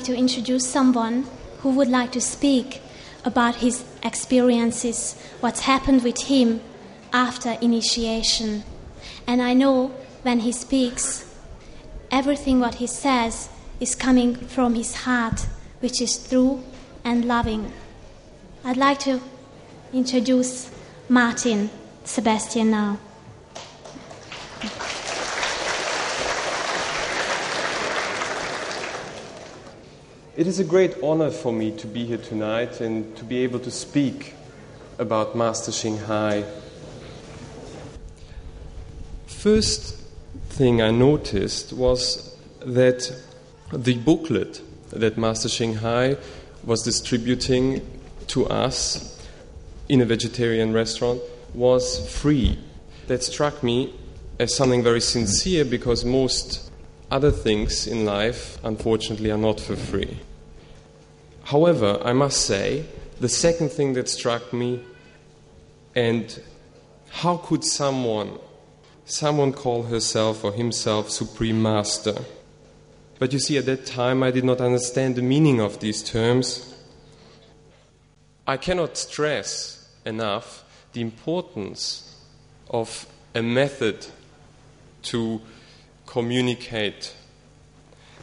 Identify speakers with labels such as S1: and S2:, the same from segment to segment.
S1: like to introduce someone who would like to speak about his experiences, what's happened with him after initiation. And I know when he speaks, everything what he says is coming from his heart, which is true and loving. I'd like to introduce Martin Sebastian now.
S2: It is a great honor for me to be here tonight and to be able to speak about Master Ching Hai. First thing I noticed was that the booklet that Master Ching Hai was distributing to us in a vegetarian restaurant was free. That struck me as something very sincere because most other things in life, unfortunately, are not for free. However, I must say, the second thing that struck me, and how could someone, someone call herself or himself Supreme Master? But you see, at that time I did not understand the meaning of these terms. I cannot stress enough the importance of a method to communicate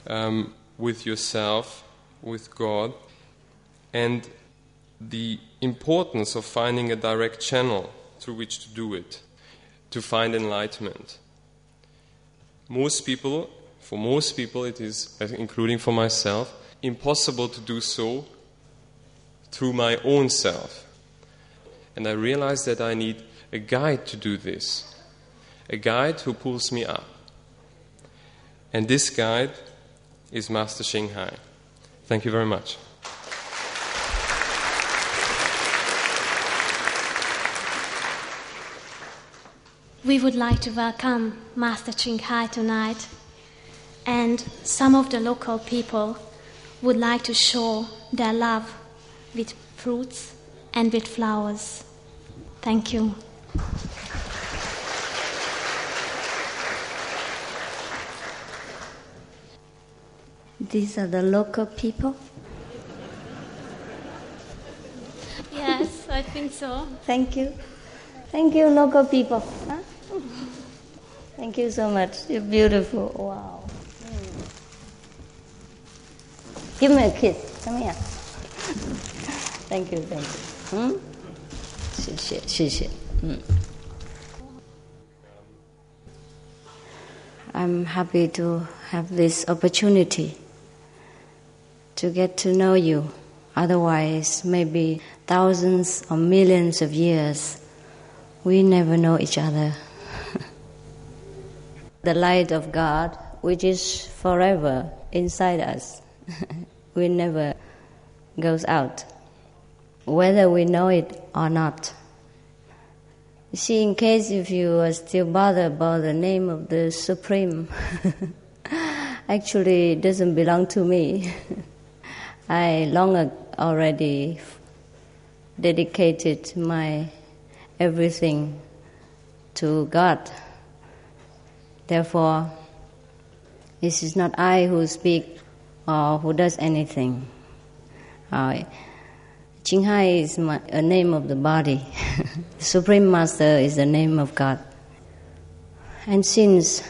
S2: um, with yourself, with God, and the importance of finding a direct channel through which to do it, to find enlightenment. Most people, for most people, it is, including for myself, impossible to do so through my own self. And I realize that I need a guide to do this, a guide who pulls me up. And this guide is Master Ching Hai. Thank you very much.
S1: We would like to welcome Master Ching Hai tonight, and some of the local people would like to show their love with fruits and with flowers. Thank you.
S3: These are the local people?
S1: Yes, I think so.
S3: Thank you. Thank you, local people. Huh? Thank you so much. You're beautiful. Wow. Mm. Give me a kiss. Come here. thank you, thank you. Hmm? 谢谢，谢谢。嗯。I'm happy to have this opportunity to get to know you. Otherwise, maybe thousands or millions of years, we never know each other. the light of God, which is forever inside us, we never goes out, whether we know it or not. See, in case if you are still bothered about the name of the Supreme, actually it doesn't belong to me. I long already dedicated my everything to God. Therefore, this is not I who speak or who does anything. Uh, Hai is my, a name of the body. Supreme Master is the name of God. And since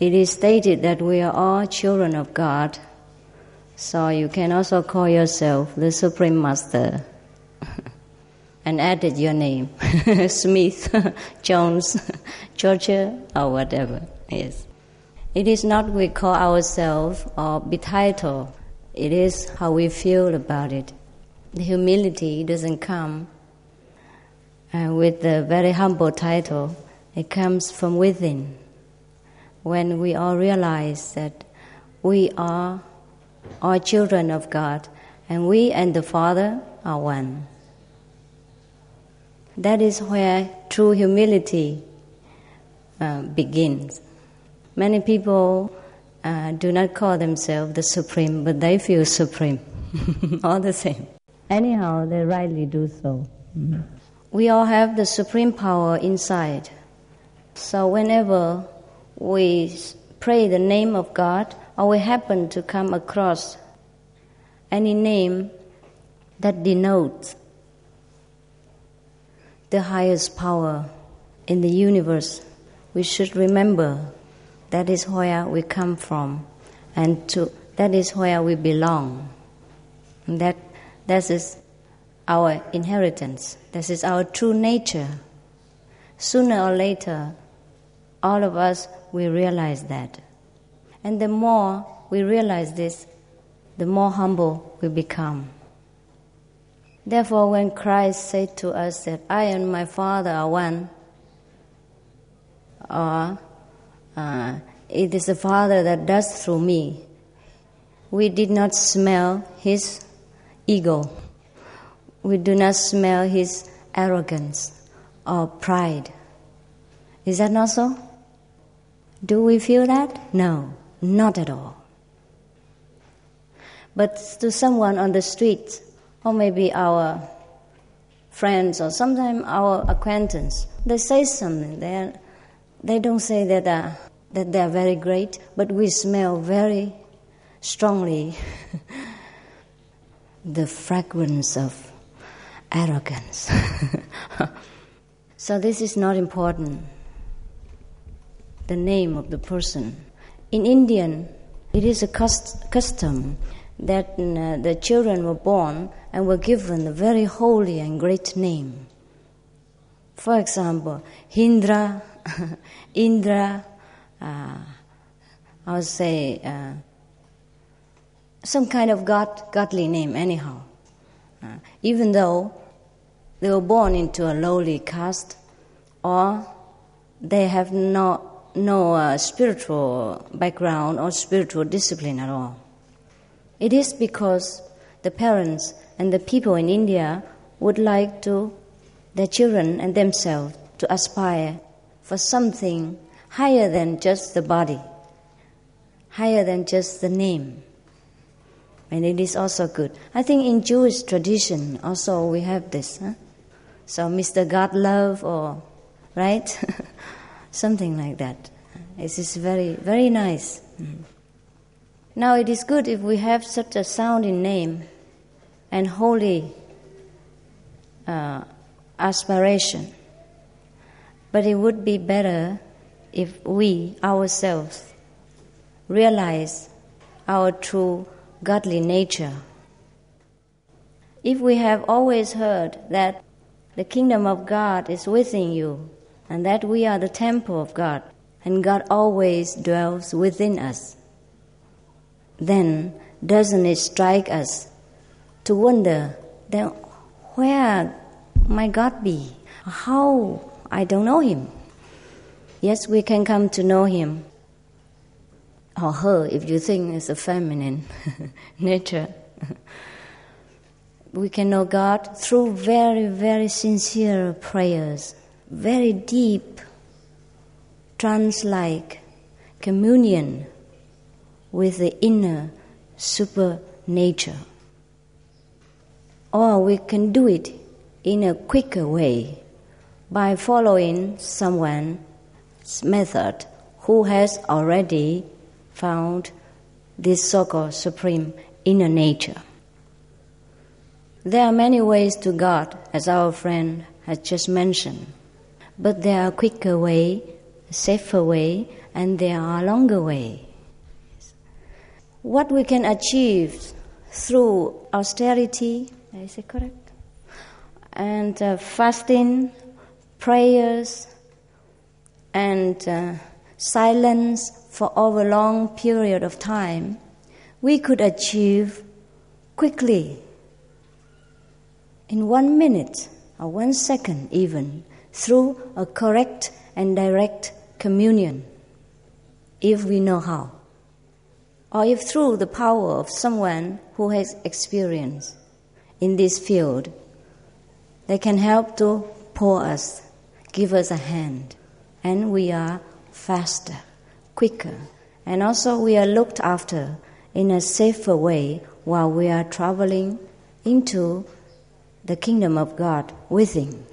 S3: it is stated that we are all children of God, so you can also call yourself the Supreme Master and added your name Smith, Jones, Georgia, or whatever. Yes. It is not we call ourselves or be titled, it is how we feel about it. The humility doesn't come uh, with the very humble title, it comes from within. When we all realize that we are all children of God and we and the Father are one. That is where true humility uh, begins. Many people uh, do not call themselves the supreme, but they feel supreme, all the same. Anyhow, they rightly do so. Mm-hmm. We all have the supreme power inside. So whenever we pray the name of God, or we happen to come across any name that denotes the highest power in the universe, we should remember that is where we come from, and to, that is where we belong. And that that is our inheritance. This is our true nature. Sooner or later, all of us will realize that. And the more we realize this, the more humble we become. Therefore, when Christ said to us that I and my Father are one, or uh, it is the Father that does through me, we did not smell his ego. We do not smell his arrogance or pride. Is that not so? Do we feel that? No, not at all. But to someone on the street, or maybe our friends, or sometimes our acquaintance, they say something. They they don't say that uh, that they are very great, but we smell very strongly the fragrance of arrogance. so this is not important. The name of the person. In Indian, it is a cust- custom that uh, the children were born and were given a very holy and great name. For example, Hindra, Indra, uh, I would say uh, some kind of God, godly name, anyhow. Uh, even though they were born into a lowly caste or they have no, no uh, spiritual background or spiritual discipline at all. It is because the parents and the people in India would like to, their children and themselves, to aspire for something higher than just the body, higher than just the name. And it is also good. I think in Jewish tradition also we have this. Huh? So Mr. God love or right? Something like that. It is very, very nice. Mm. Now it is good if we have such a sounding name and holy uh, aspiration. But it would be better if we ourselves realize our true godly nature. If we have always heard that the kingdom of God is within you and that we are the temple of God and God always dwells within us, then doesn't it strike us to wonder then where might God be? How I don't know him. Yes, we can come to know him or her if you think it's a feminine nature. we can know God through very, very sincere prayers, very deep, trance like communion with the inner super nature. Or we can do it in a quicker way by following someone's method who has already found this so-called supreme inner nature. There are many ways to God, as our friend has just mentioned, but there are quicker way, safer way, and there are longer way. What we can achieve through austerity, is it correct? And uh, fasting, prayers, and uh, silence for over a long period of time, we could achieve quickly, in one minute or one second even, through a correct and direct communion, if we know how, or if through the power of someone who has experience in this field, they can help to pour us, give us a hand, and we are faster quicker. And also, we are looked after in a safer way while we are traveling into the kingdom of God within.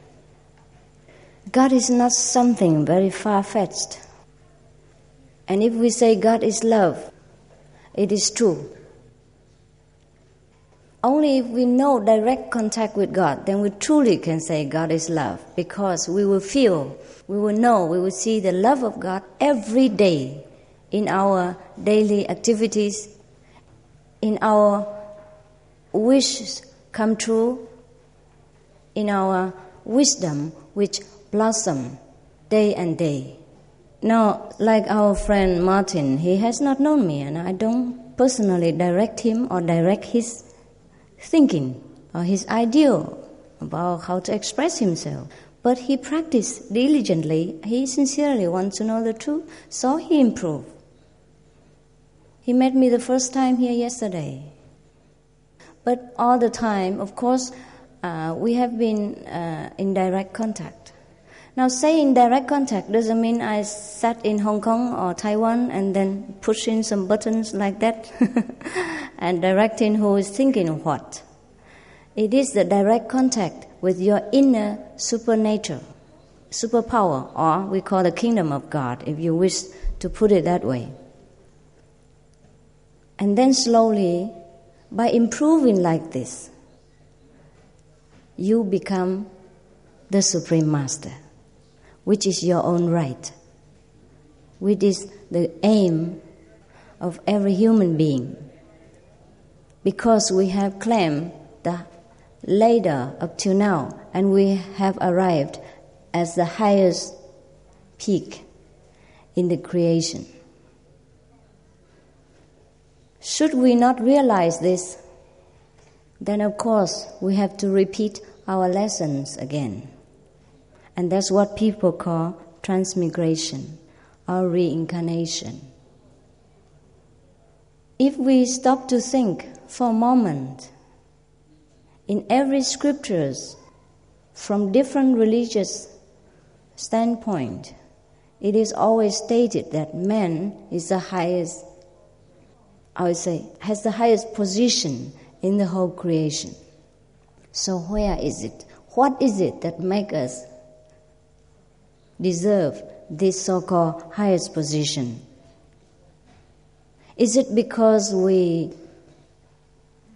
S3: God is not something very far fetched. And if we say God is love, it is true. Only if we know direct contact with God, then we truly can say God is love because we will feel, we will know, we will see the love of God every day in our daily activities, in our wishes come true, in our wisdom which blossom day and day. Now, like our friend Martin, he has not known me, and I don't personally direct him or direct his thinking or his ideal about how to express himself. But he practiced diligently. He sincerely wants to know the truth, so he improved. He met me the first time here yesterday. But all the time, of course, uh, we have been uh, in direct contact. Now, saying direct contact doesn't mean I sat in Hong Kong or Taiwan and then pushing some buttons like that and directing who is thinking what. It is the direct contact with your inner supernature, superpower, or we call the kingdom of God, if you wish to put it that way. And then slowly, by improving like this, you become the Supreme Master, which is your own right, which is the aim of every human being. Because we have claimed the ladder up to now, and we have arrived as the highest peak in the creation. Should we not realize this, then of course we have to repeat our lessons again. And that's what people call transmigration or reincarnation. If we stop to think for a moment, in every scriptures, from different religious standpoint, it is always stated that man is the highest I would say, has the highest position in the whole creation. So where is it? What is it that makes us deserve this so-called highest position? Is it because we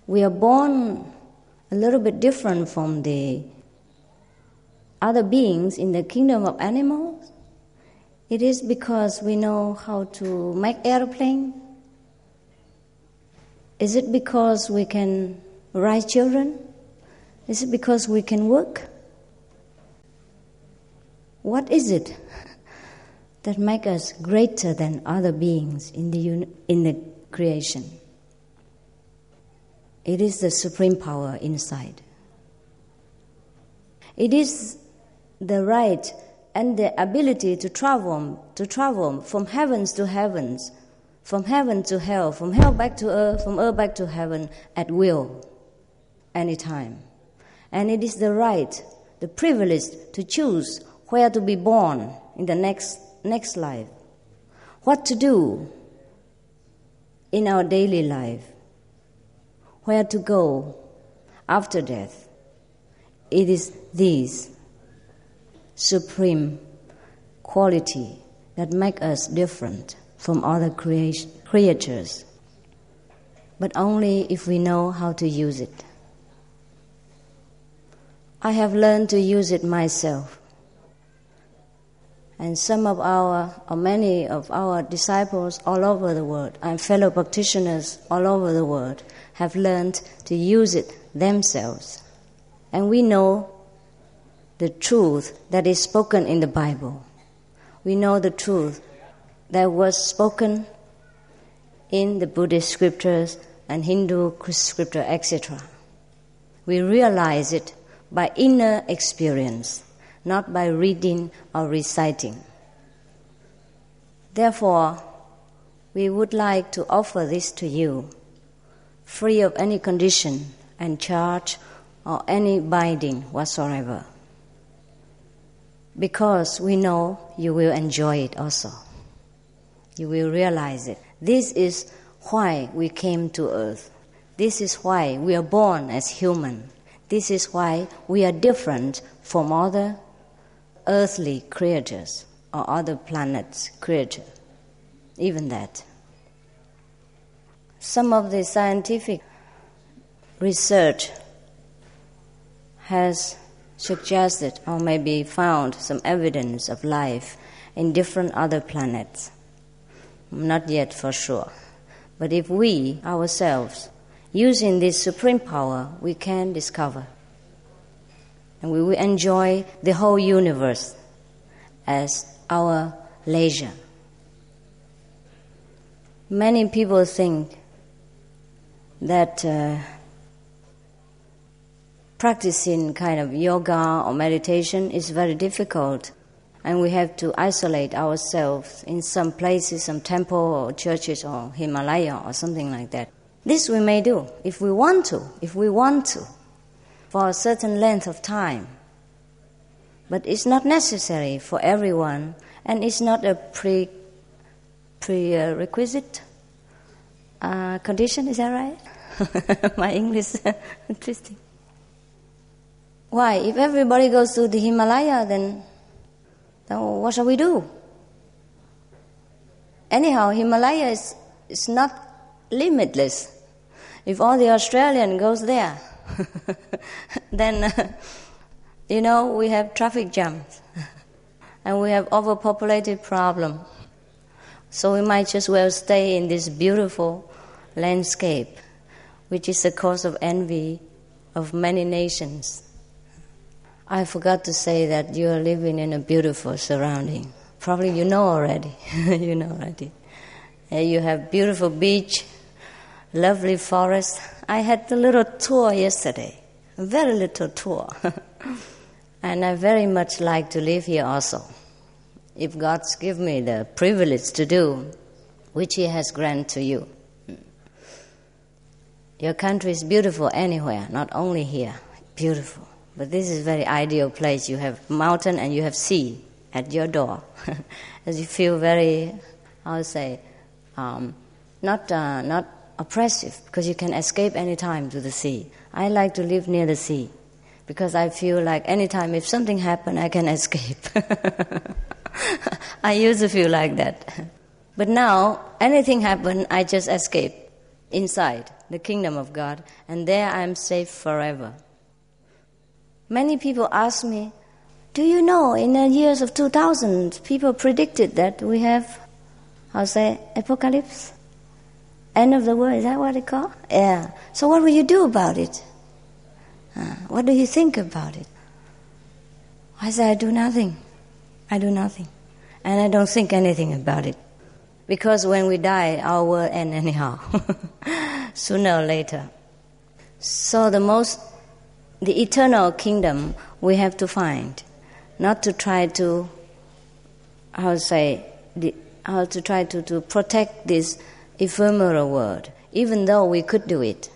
S3: we are born a little bit different from the other beings in the kingdom of animals? It is because we know how to make airplane is it because we can raise children? Is it because we can work? What is it that makes us greater than other beings in the, uni- in the creation? It is the supreme power inside. It is the right and the ability to travel, to travel from heavens to heavens from heaven to hell, from hell back to earth, from earth back to heaven at will, anytime. And it is the right, the privilege to choose where to be born in the next, next life, what to do in our daily life, where to go after death. It is this supreme quality that make us different from other creation, creatures, but only if we know how to use it. I have learned to use it myself. And some of our, or many of our disciples all over the world, and fellow practitioners all over the world, have learned to use it themselves. And we know the truth that is spoken in the Bible. We know the truth that was spoken in the Buddhist scriptures and Hindu scripture, etc. We realize it by inner experience, not by reading or reciting. Therefore, we would like to offer this to you, free of any condition and charge or any binding whatsoever, because we know you will enjoy it also you will realize it. This is why we came to earth. This is why we are born as human. This is why we are different from other earthly creatures or other planets' creatures. Even that. Some of the scientific research has suggested or maybe found some evidence of life in different other planets. Not yet for sure. But if we ourselves, using this supreme power, we can discover. And we will enjoy the whole universe as our leisure. Many people think that uh, practicing kind of yoga or meditation is very difficult and we have to isolate ourselves in some places, some temple or churches or Himalaya or something like that. This we may do if we want to, if we want to, for a certain length of time. But it's not necessary for everyone, and it's not a pre prerequisite uh, condition. Is that right? My English interesting. Why? If everybody goes to the Himalaya, then, then what shall we do? Anyhow, Himalaya is, is not limitless. If all the Australian goes there, then, you know, we have traffic jams and we have overpopulated problem. So we might just well stay in this beautiful landscape, which is the cause of envy of many nations. I forgot to say that you are living in a beautiful surrounding. Probably you know already. you know already. you have beautiful beach, lovely forest. I had a little tour yesterday, a very little tour. and I very much like to live here also. If God's give me the privilege to do, which He has granted to you. Your country is beautiful anywhere, not only here. Beautiful. But this is a very ideal place. You have mountain and you have sea at your door. As you feel very, I would say, um, not, uh, not oppressive because you can escape anytime to the sea. I like to live near the sea because I feel like anytime if something happen, I can escape. I used to feel like that. But now, anything happen, I just escape inside the kingdom of God, and there I am safe forever. Many people ask me, Do you know in the years of 2000, people predicted that we have, I'll say, apocalypse? End of the world, is that what they call? Yeah. So what will you do about it? Uh, what do you think about it? I say, I do nothing. I do nothing. And I don't think anything about it. Because when we die, our world ends anyhow, sooner or later. So the most the eternal kingdom we have to find, not to try to, how to say, the, how to try to, to protect this ephemeral world, even though we could do it.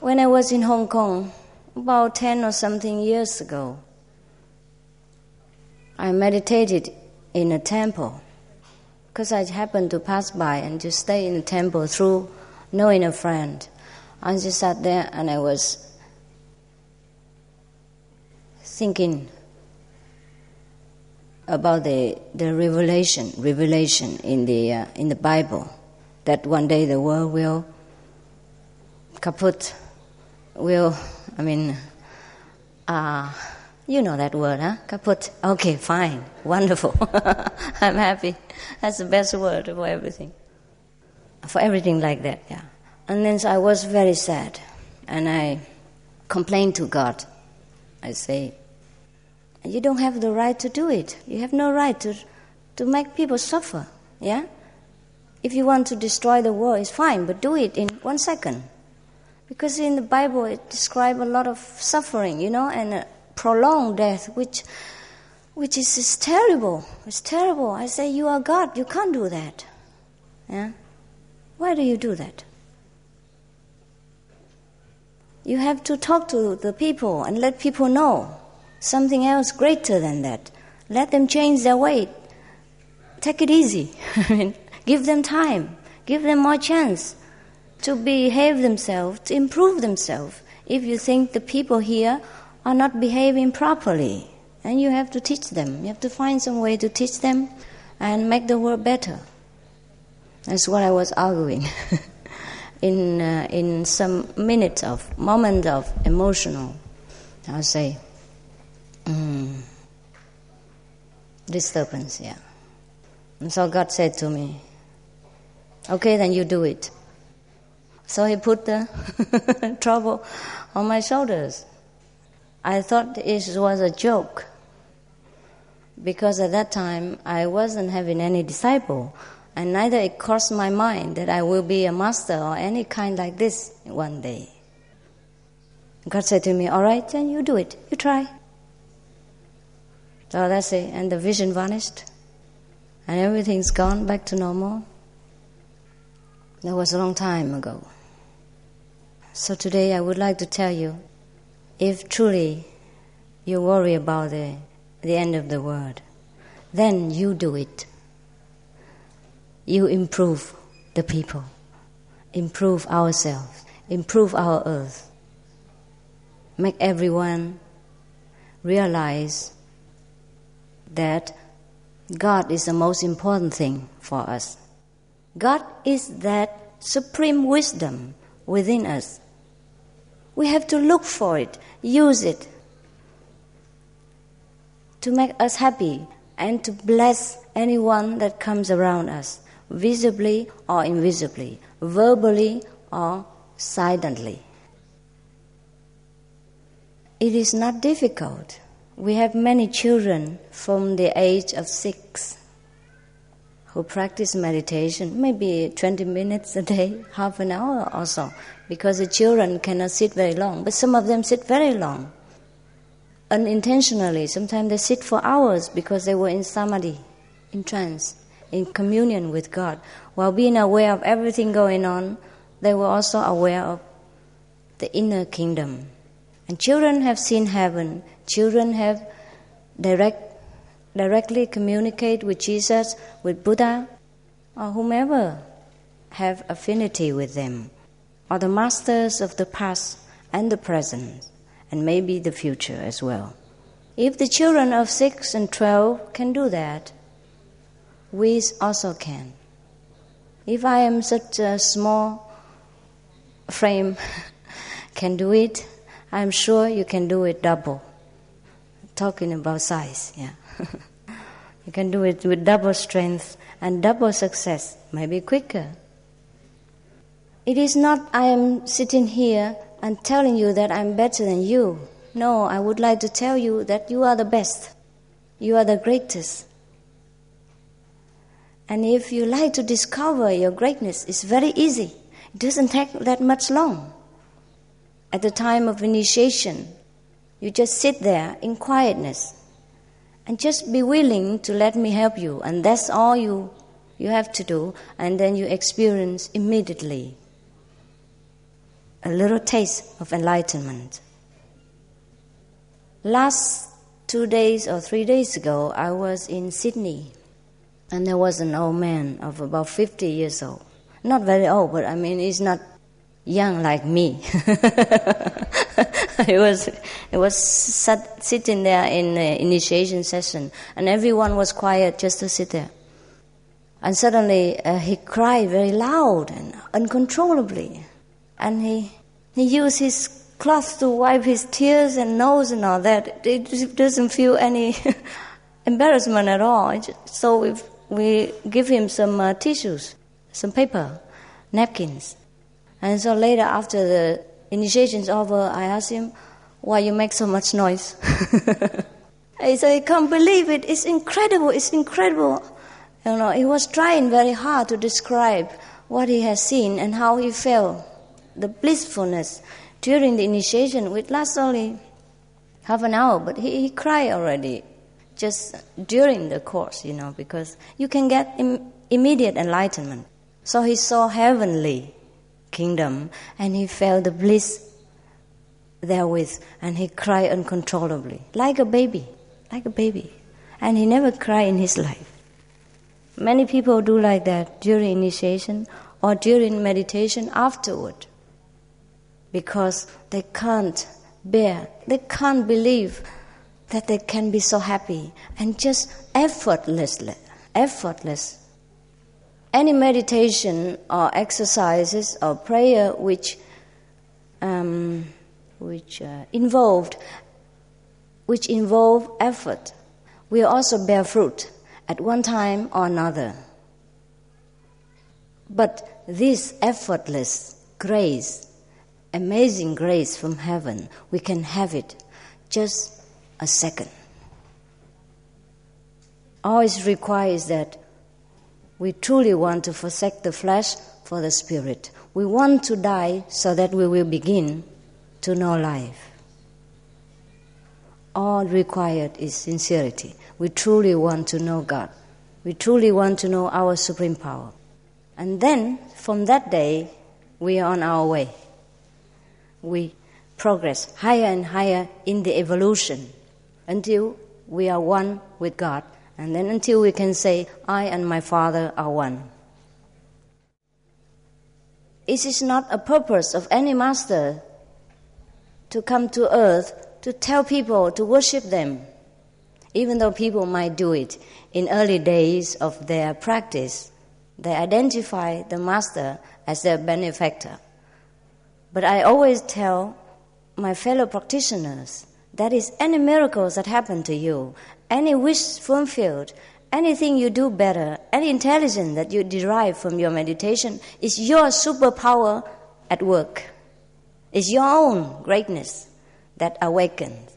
S3: When I was in Hong Kong, about 10 or something years ago, I meditated in a temple because I happened to pass by and to stay in the temple through knowing a friend. I just sat there and I was thinking about the, the revelation, revelation in the, uh, in the Bible that one day the world will kaput, will, I mean, uh, you know that word, huh? Kaput. Okay, fine. Wonderful. I'm happy. That's the best word for everything. For everything like that, yeah. And then so I was very sad. And I complained to God. I say, you don't have the right to do it. You have no right to, to make people suffer. Yeah? If you want to destroy the world, it's fine, but do it in one second. Because in the Bible, it describes a lot of suffering, you know, and prolonged death, which, which is, is terrible. It's terrible. I say, You are God. You can't do that. Yeah? Why do you do that? You have to talk to the people and let people know something else greater than that. Let them change their way. Take it easy. give them time. Give them more chance to behave themselves, to improve themselves. If you think the people here are not behaving properly, and you have to teach them. You have to find some way to teach them and make the world better. That's what I was arguing. in, uh, in some minutes of moment of emotional, I'll say, mm, disturbance, yeah. And so God said to me, okay, then you do it. So he put the trouble on my shoulders. I thought it was a joke because at that time I wasn't having any disciple, and neither it crossed my mind that I will be a master or any kind like this one day. God said to me, All right, then you do it, you try. So that's it, and the vision vanished, and everything's gone back to normal. That was a long time ago. So today I would like to tell you if truly you worry about the, the end of the world, then you do it. You improve the people, improve ourselves, improve our earth, make everyone realize that God is the most important thing for us. God is that supreme wisdom within us. We have to look for it, use it to make us happy and to bless anyone that comes around us, visibly or invisibly, verbally or silently. It is not difficult. We have many children from the age of six who practice meditation, maybe 20 minutes a day, half an hour or so, because the children cannot sit very long, but some of them sit very long. Unintentionally, sometimes they sit for hours because they were in samadhi, in trance, in communion with God. While being aware of everything going on, they were also aware of the inner kingdom. And children have seen heaven, children have direct directly communicate with Jesus, with Buddha, or whomever have affinity with them, or the masters of the past and the present, and maybe the future as well. If the children of 6 and 12 can do that, we also can. If I am such a small frame, can do it, I'm sure you can do it double. Talking about size, yeah. you can do it with double strength and double success, maybe quicker. It is not I am sitting here and telling you that I'm better than you. No, I would like to tell you that you are the best. You are the greatest. And if you like to discover your greatness, it's very easy. It doesn't take that much long. At the time of initiation, you just sit there in quietness and just be willing to let me help you. And that's all you you have to do. And then you experience immediately a little taste of enlightenment. Last 2 days or 3 days ago I was in Sydney. And there was an old man of about 50 years old. Not very old but I mean he's not young like me it was was sat, sitting there in the initiation session, and everyone was quiet just to sit there. And suddenly uh, he cried very loud and uncontrollably, and he he used his cloth to wipe his tears and nose and all that. It doesn't feel any embarrassment at all. So we we give him some uh, tissues, some paper, napkins, and so later after the initiation's over, I asked him, why you make so much noise? he said, I can't believe it. It's incredible. It's incredible. You know, he was trying very hard to describe what he has seen and how he felt, the blissfulness during the initiation, which lasts only half an hour, but he, he cried already just during the course, you know, because you can get Im- immediate enlightenment. So he saw heavenly kingdom and he felt the bliss therewith and he cried uncontrollably like a baby like a baby. And he never cried in his life. Many people do like that during initiation or during meditation afterward because they can't bear they can't believe that they can be so happy and just effortlessly effortless any meditation or exercises or prayer which um, which uh, involved which involve effort will also bear fruit at one time or another. But this effortless grace, amazing grace from heaven, we can have it just a second. All it requires that we truly want to forsake the flesh for the spirit. We want to die so that we will begin to know life. All required is sincerity. We truly want to know God. We truly want to know our supreme power. And then, from that day, we are on our way. We progress higher and higher in the evolution until we are one with God and then until we can say, I and my Father are one. It is not a purpose of any master to come to earth to tell people to worship them, even though people might do it. In early days of their practice, they identify the master as their benefactor. But I always tell my fellow practitioners that is any miracles that happen to you, any wish fulfilled, anything you do better, any intelligence that you derive from your meditation is your superpower at work. It's your own greatness that awakens.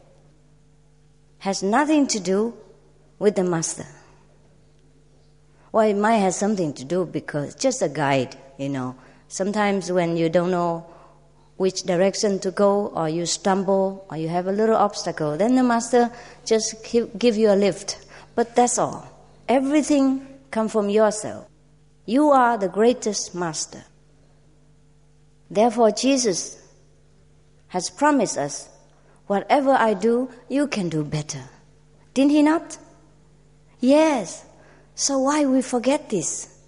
S3: Has nothing to do with the master. Well, it might have something to do because just a guide, you know. Sometimes when you don't know which direction to go, or you stumble, or you have a little obstacle, then the master just give you a lift. But that's all. Everything comes from yourself. You are the greatest master. Therefore, Jesus has promised us, whatever I do, you can do better. Didn't he not? Yes. So why we forget this?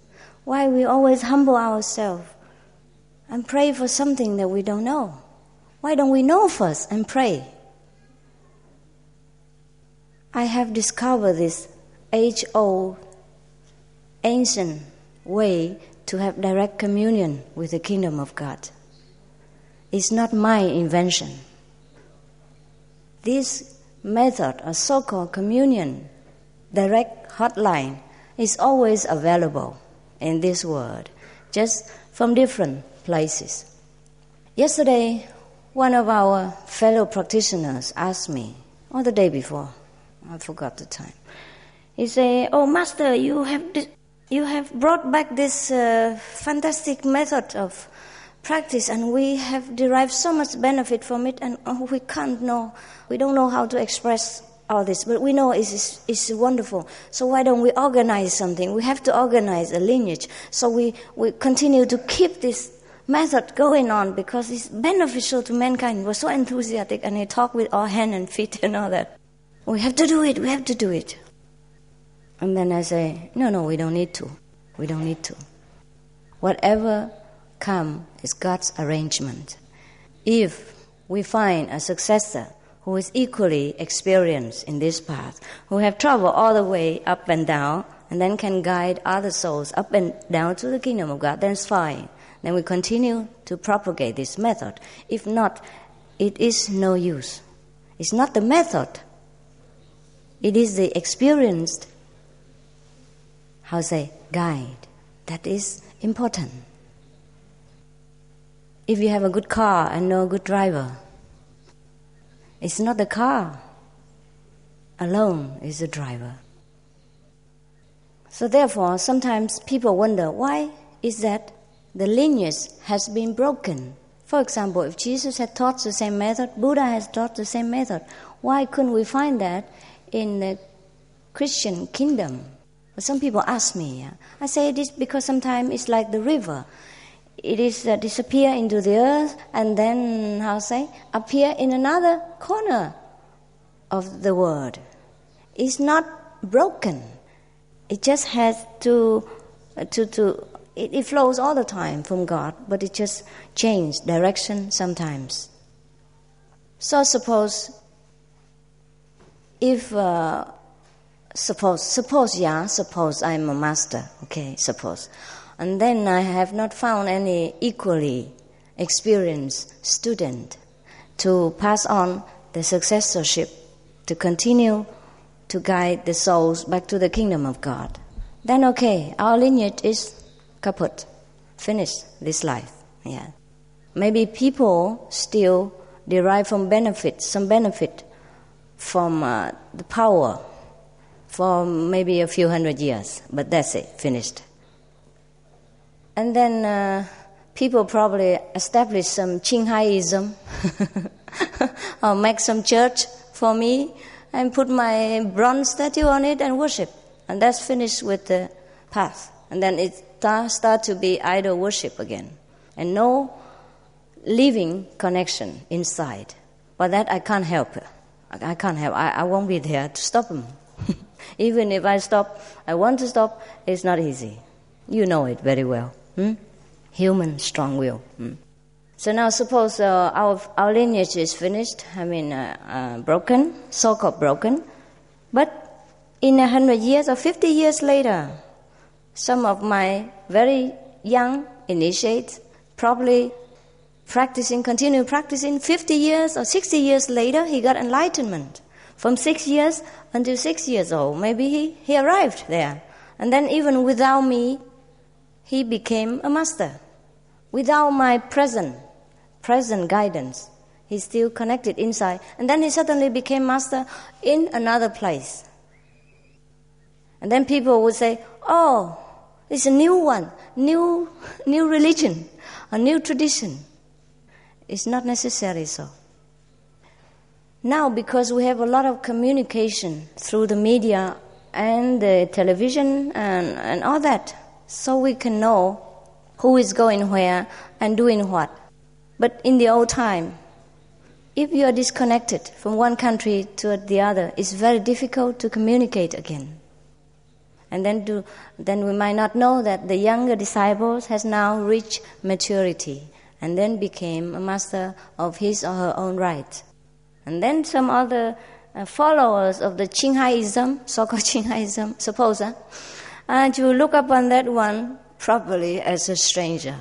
S3: Why we always humble ourselves? And pray for something that we don't know? Why don't we know first and pray? I have discovered this age old, ancient way to have direct communion with the kingdom of God. It's not my invention. This method, a so called communion, direct hotline, is always available in this world, just from different places. Yesterday, one of our fellow practitioners asked me, or the day before, I forgot the time. He said, "Oh, Master, you have you have brought back this uh, fantastic method of practice, and we have derived so much benefit from it, and oh, we can't know, we don't know how to express all this, but we know it's, it's wonderful. So why don't we organize something? We have to organize a lineage. So we, we continue to keep this method going on because it's beneficial to mankind. We're so enthusiastic and he talk with our hand and feet and all that. We have to do it, we have to do it. And then I say, no, no, we don't need to. We don't need to. Whatever come is God's arrangement. If we find a successor who is equally experienced in this path, who have traveled all the way up and down, and then can guide other souls up and down to the kingdom of God, then it's fine then we continue to propagate this method. If not, it is no use. It's not the method, it is the experienced, how say, guide that is important. If you have a good car and no good driver, it's not the car alone is the driver. So therefore, sometimes people wonder why is that the lineage has been broken. For example, if Jesus had taught the same method, Buddha has taught the same method, why couldn't we find that in the Christian kingdom? Some people ask me. I say this because sometimes it's like the river. It is uh, disappear into the earth and then, how say, appear in another corner of the world. It's not broken. It just has to, to, to it, it flows all the time from God, but it just changes direction sometimes. So suppose if uh, suppose, suppose, yeah, suppose I'm a master, okay, suppose. And then I have not found any equally experienced student to pass on the successorship, to continue to guide the souls back to the kingdom of God. Then, okay, our lineage is kaput, finished this life. Yeah. Maybe people still derive from benefit, some benefit from uh, the power for maybe a few hundred years, but that's it, finished. And then uh, people probably establish some Qinghaiism or make some church for me and put my bronze statue on it and worship. And that's finished with the path. And then it start to be idol worship again. And no living connection inside. But that I can't help. I can't help. I, I won't be there to stop them. Even if I stop, I want to stop, it's not easy. You know it very well. Hmm? Human strong will. Hmm? So now suppose uh, our, our lineage is finished, I mean uh, uh, broken, so-called broken, but in a hundred years or fifty years later, some of my very young initiates probably practicing, continue practicing 50 years or 60 years later, he got enlightenment. From six years until six years old, maybe he, he arrived there. And then even without me, he became a master. Without my present, present guidance, he's still connected inside. And then he suddenly became master in another place. And then people would say, oh, it's a new one, new, new religion, a new tradition. It's not necessary so. Now, because we have a lot of communication through the media and the television and, and all that, so we can know who is going where and doing what. But in the old time, if you are disconnected from one country to the other, it's very difficult to communicate again. And then, to, then we might not know that the younger disciples has now reached maturity and then became a master of his or her own right. And then some other uh, followers of the Qinghaiism, so-called Qinghaiism, suppose, huh? and you look upon that one properly as a stranger.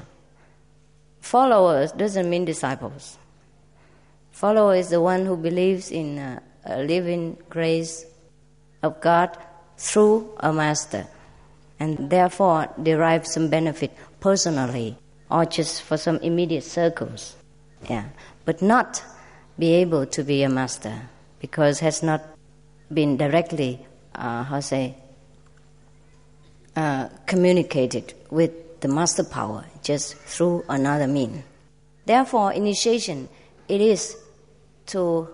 S3: Followers doesn't mean disciples. Follower is the one who believes in uh, a living grace of God through a master and therefore derive some benefit personally or just for some immediate circles. Yeah. But not be able to be a master because has not been directly, uh, how say, uh, communicated with the master power just through another mean. Therefore, initiation it is to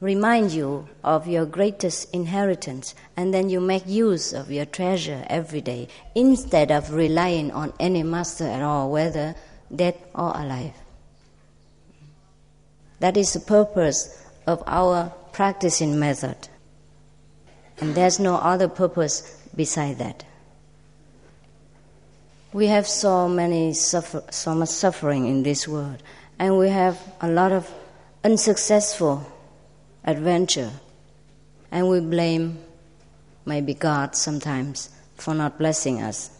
S3: remind you of your greatest inheritance, and then you make use of your treasure every day instead of relying on any master at all, whether dead or alive. That is the purpose of our practicing method. And there's no other purpose beside that. We have so many suffer, so much suffering in this world, and we have a lot of unsuccessful adventure. And we blame maybe God sometimes for not blessing us.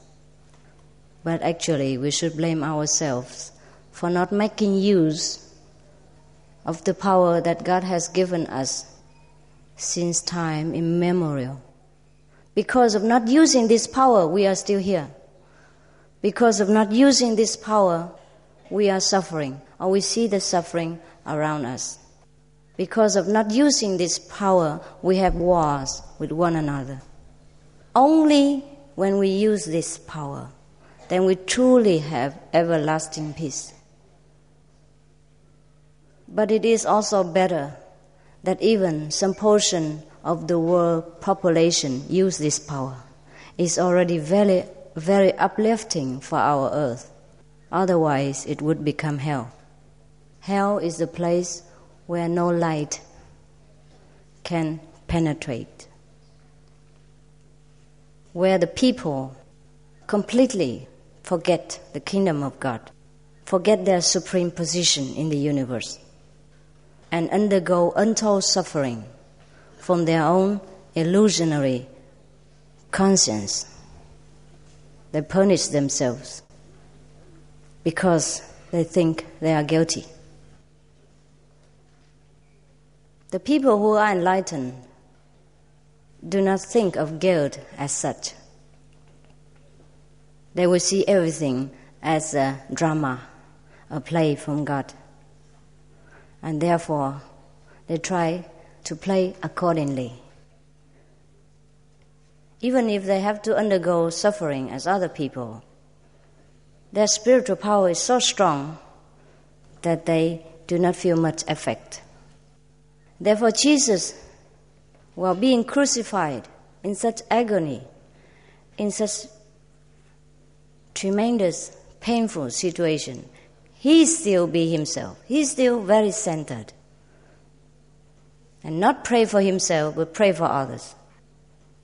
S3: But actually, we should blame ourselves for not making use of the power that God has given us since time immemorial. Because of not using this power, we are still here. Because of not using this power, we are suffering, or we see the suffering around us. Because of not using this power, we have wars with one another. Only when we use this power, then we truly have everlasting peace. But it is also better that even some portion of the world population use this power. It's already very, very uplifting for our earth. Otherwise, it would become hell. Hell is the place where no light can penetrate, where the people completely forget the kingdom of God, forget their supreme position in the universe, and undergo untold suffering from their own illusionary conscience. They punish themselves because they think they are guilty. The people who are enlightened do not think of guilt as such. They will see everything as a drama, a play from God. And therefore, they try to play accordingly. Even if they have to undergo suffering as other people, their spiritual power is so strong that they do not feel much effect. Therefore, Jesus, while being crucified in such agony, in such tremendous, painful situation, he still be himself. He's still very centered. And not pray for himself, but pray for others.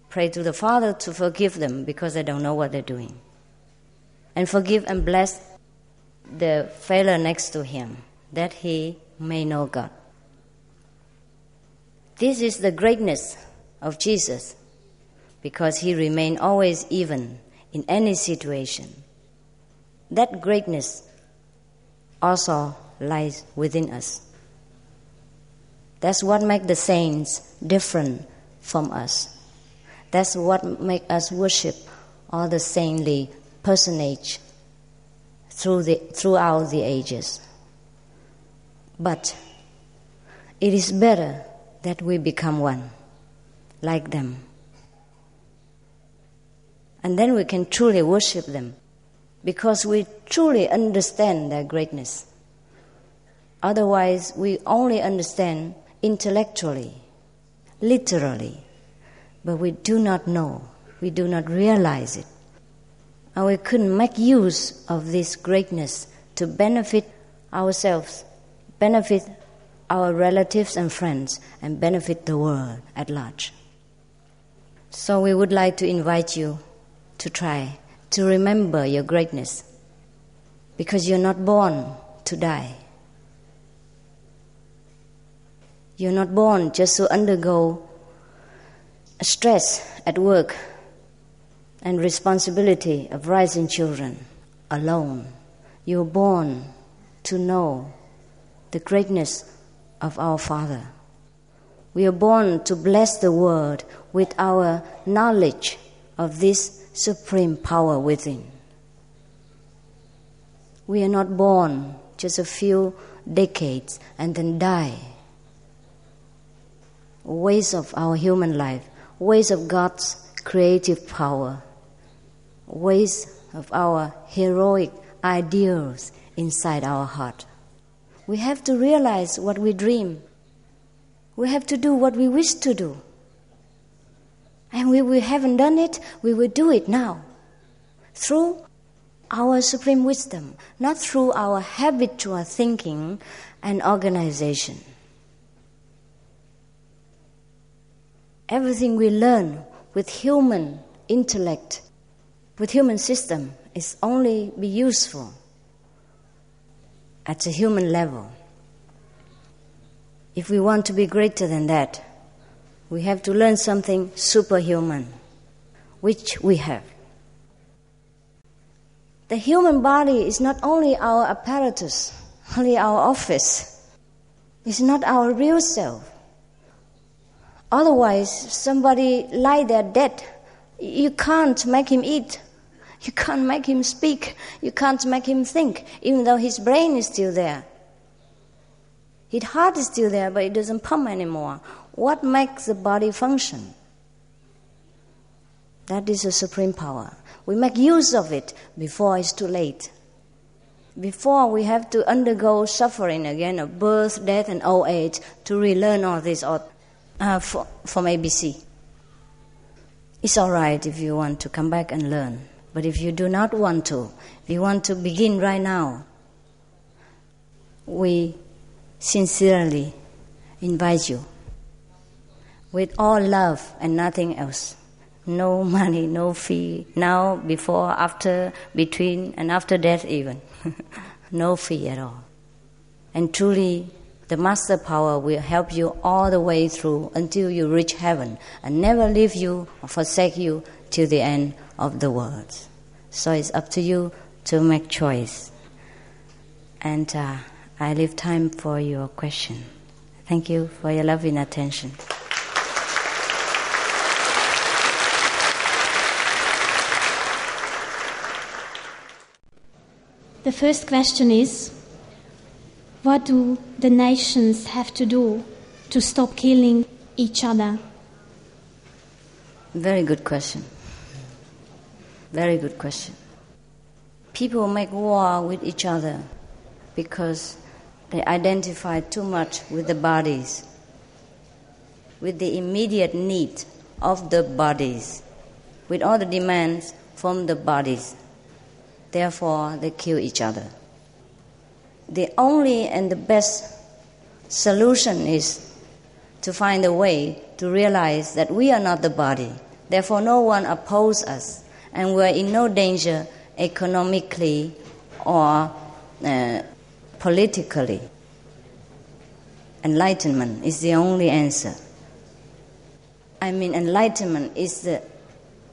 S3: Pray to the Father to forgive them because they don't know what they're doing. And forgive and bless the fellow next to him that he may know God. This is the greatness of Jesus because he remained always even in any situation. That greatness also lies within us. That's what makes the saints different from us. That's what makes us worship all the saintly personage through the, throughout the ages. But it is better that we become one, like them. And then we can truly worship them because we truly understand their greatness. Otherwise, we only understand intellectually, literally, but we do not know, we do not realize it. And we couldn't make use of this greatness to benefit ourselves, benefit our relatives and friends and benefit the world at large. So we would like to invite you to try to remember your greatness because you're not born to die. You're not born just to undergo stress at work and responsibility of raising children alone. You're born to know the greatness of our Father. We are born to bless the world with our knowledge of this supreme power within. We are not born just a few decades and then die. Ways of our human life, ways of God's creative power, ways of our heroic ideals inside our heart. We have to realize what we dream. We have to do what we wish to do. And we, we haven't done it, we will do it now. Through our supreme wisdom, not through our habitual thinking and organization. Everything we learn with human intellect, with human system, is only be useful at a human level. If we want to be greater than that, we have to learn something superhuman, which we have. The human body is not only our apparatus, only our office. It's not our real self. Otherwise, somebody lie there dead. You can't make him eat. You can't make him speak. You can't make him think, even though his brain is still there. His heart is still there, but it doesn't pump anymore. What makes the body function? That is a supreme power. We make use of it before it's too late. Before we have to undergo suffering again of birth, death, and old age to relearn all this uh, from ABC. It's all right if you want to come back and learn. But if you do not want to, you want to begin right now, we sincerely invite you with all love and nothing else. No money, no fee, now, before, after, between, and after death, even. no fee at all. And truly, The master power will help you all the way through until you reach heaven and never leave you or forsake you till the end of the world. So it's up to you to make choice. And uh, I leave time for your question. Thank you for your loving attention.
S1: The first question is What do the nations have to do to stop killing each other?
S3: Very good question. Very good question. People make war with each other because they identify too much with the bodies, with the immediate need of the bodies, with all the demands from the bodies. Therefore, they kill each other. The only and the best solution is to find a way to realize that we are not the body. Therefore, no one opposes us, and we are in no danger economically or uh, politically. Enlightenment is the only answer. I mean, enlightenment is the,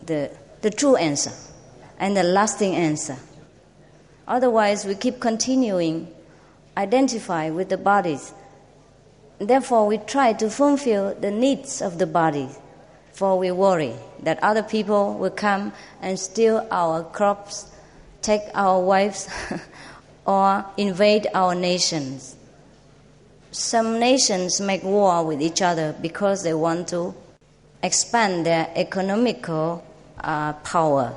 S3: the, the true answer and the lasting answer. Otherwise, we keep continuing identify with the bodies. Therefore, we try to fulfill the needs of the body, for we worry that other people will come and steal our crops, take our wives, or invade our nations. Some nations make war with each other because they want to expand their economical uh, power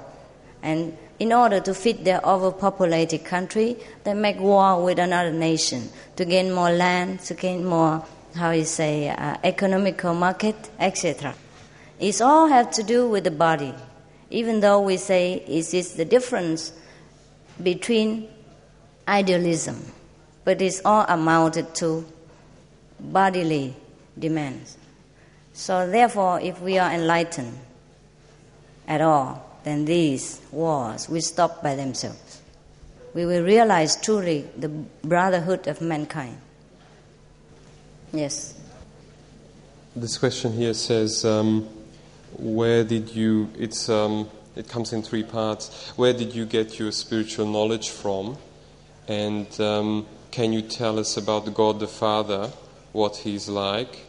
S3: and in order to feed their overpopulated country, they make war with another nation to gain more land, to gain more, how you say, uh, economical market, etc. It's all have to do with the body. Even though we say it is the difference between idealism, but it's all amounted to bodily demands. So therefore, if we are enlightened at all, then these wars will stop by themselves. We will realize truly the brotherhood of mankind. Yes.
S2: This question here says, um, "Where did you?" It's um, it comes in three parts. Where did you get your spiritual knowledge from? And um, can you tell us about God the Father, what He's like?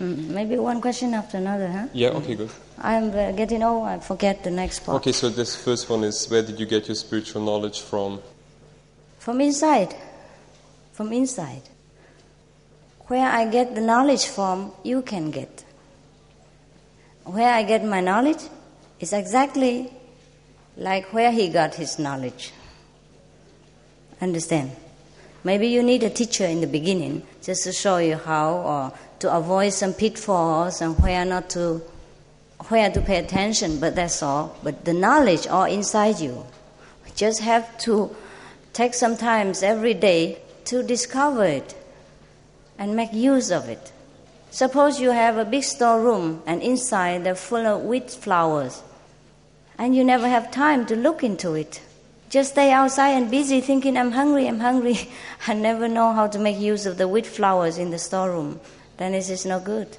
S3: Mm, maybe one question after another, huh?
S2: Yeah. Okay. Good.
S3: I'm uh, getting old, I forget the next part.
S2: Okay, so this first one is where did you get your spiritual knowledge from?
S3: From inside. From inside. Where I get the knowledge from, you can get. Where I get my knowledge is exactly like where he got his knowledge. Understand? Maybe you need a teacher in the beginning just to show you how or to avoid some pitfalls and where not to where to pay attention, but that's all. But the knowledge all inside you. Just have to take some time every day to discover it and make use of it. Suppose you have a big storeroom and inside they're full of wheat flours and you never have time to look into it. Just stay outside and busy thinking, I'm hungry, I'm hungry. I never know how to make use of the wheat flours in the storeroom. Then it is no good.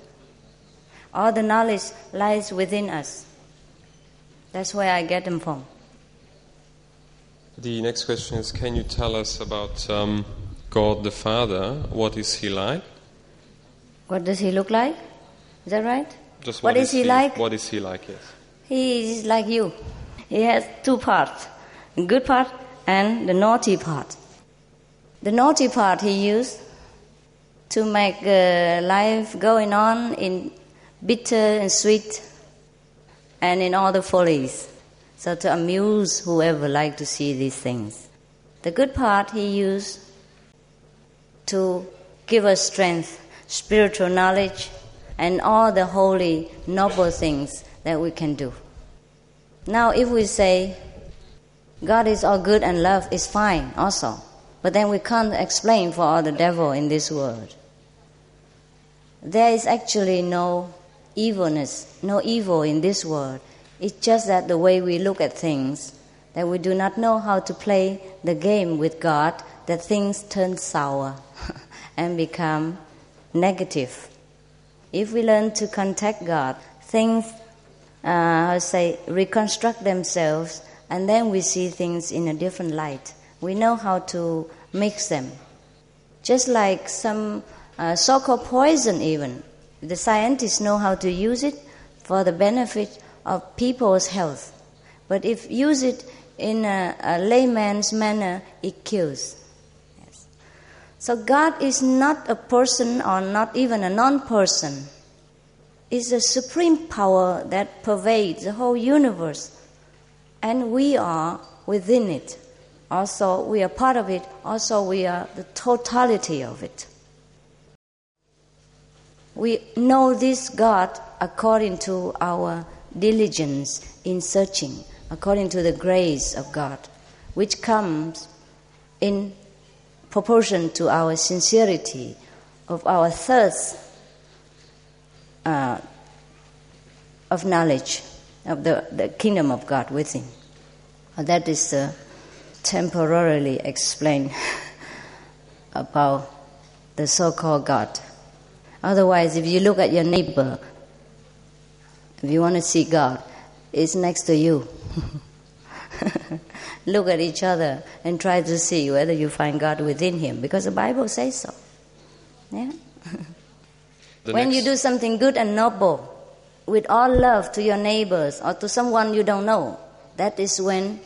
S3: All the knowledge lies within us. That's where I get them from.
S2: The next question is Can you tell us about um, God the Father? What is He like?
S3: What does He look like? Is that right?
S2: Just
S3: what is, He like?
S2: What is He like, yes.
S3: He is like you. He has two parts the good part and the naughty part. The naughty part He used to make uh, life going on in bitter and sweet, and in all the follies. So to amuse whoever like to see these things. The good part he used to give us strength, spiritual knowledge, and all the holy, noble things that we can do. Now, if we say God is all good and love is fine also, but then we can't explain for all the devil in this world. There is actually no evilness, no evil in this world. It's just that the way we look at things, that we do not know how to play the game with God, that things turn sour and become negative. If we learn to contact God, things, uh, say, reconstruct themselves, and then we see things in a different light. We know how to mix them. Just like some uh, so called poison, even. The scientists know how to use it for the benefit of people's health. But if use it in a, a layman's manner, it kills. So God is not a person or not even a non-person. It's a supreme power that pervades the whole universe. And we are within it. Also, we are part of it. Also, we are the totality of it. We know this God according to our diligence in searching, according to the grace of God, which comes in proportion to our sincerity of our thirst uh, of knowledge of the, the kingdom of God within. That is uh, temporarily explained about the so called God. Otherwise, if you look at your neighbor, if you want to see God, it's next to you. look at each other and try to see whether you find God within him, because the Bible says so. Yeah? when you do something good and noble, with all love to your neighbors or to someone you don't know, that is when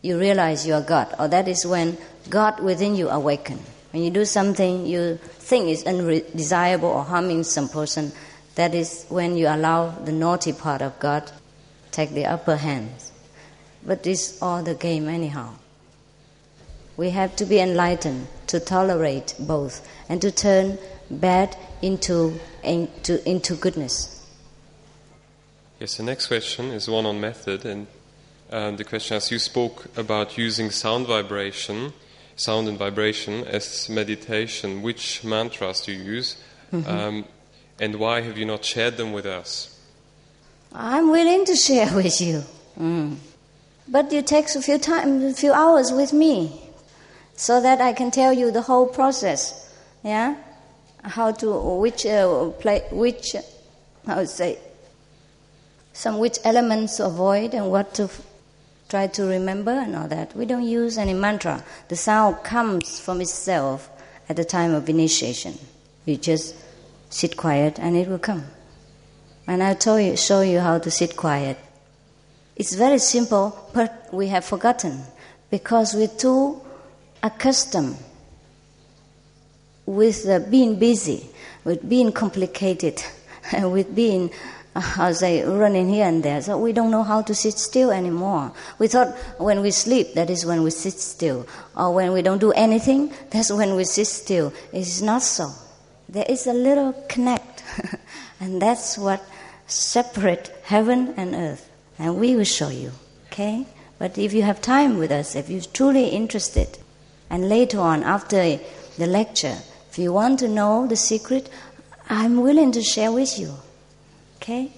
S3: you realize you are God, or that is when God within you awaken. When you do something you think is undesirable or harming some person, that is when you allow the naughty part of God take the upper hand. But it's all the game anyhow. We have to be enlightened to tolerate both and to turn bad into, into, into goodness.
S2: Yes, the next question is one on method, and um, the question is you spoke about using sound vibration sound and vibration as meditation, which mantras do you use? Mm-hmm. Um, and why have you not shared them with us?
S3: I'm willing to share with you. Mm. But it takes a few time, a few hours with me, so that I can tell you the whole process. Yeah, how to which uh, play which how to say some which elements to avoid and what to try to remember and all that. We don't use any mantra. The sound comes from itself at the time of initiation. You just sit quiet and it will come. And I'll you, show you how to sit quiet. It's very simple, but we have forgotten because we're too accustomed with uh, being busy, with being complicated, with being as I say, running here and there. So we don't know how to sit still anymore. We thought when we sleep, that is when we sit still. Or when we don't do anything, that's when we sit still. It is not so. There is a little connect. and that's what separate heaven and earth. And we will show you. Okay? But if you have time with us, if you're truly interested, and later on, after the lecture, if you want to know the secret, I'm willing to share with you. Okay?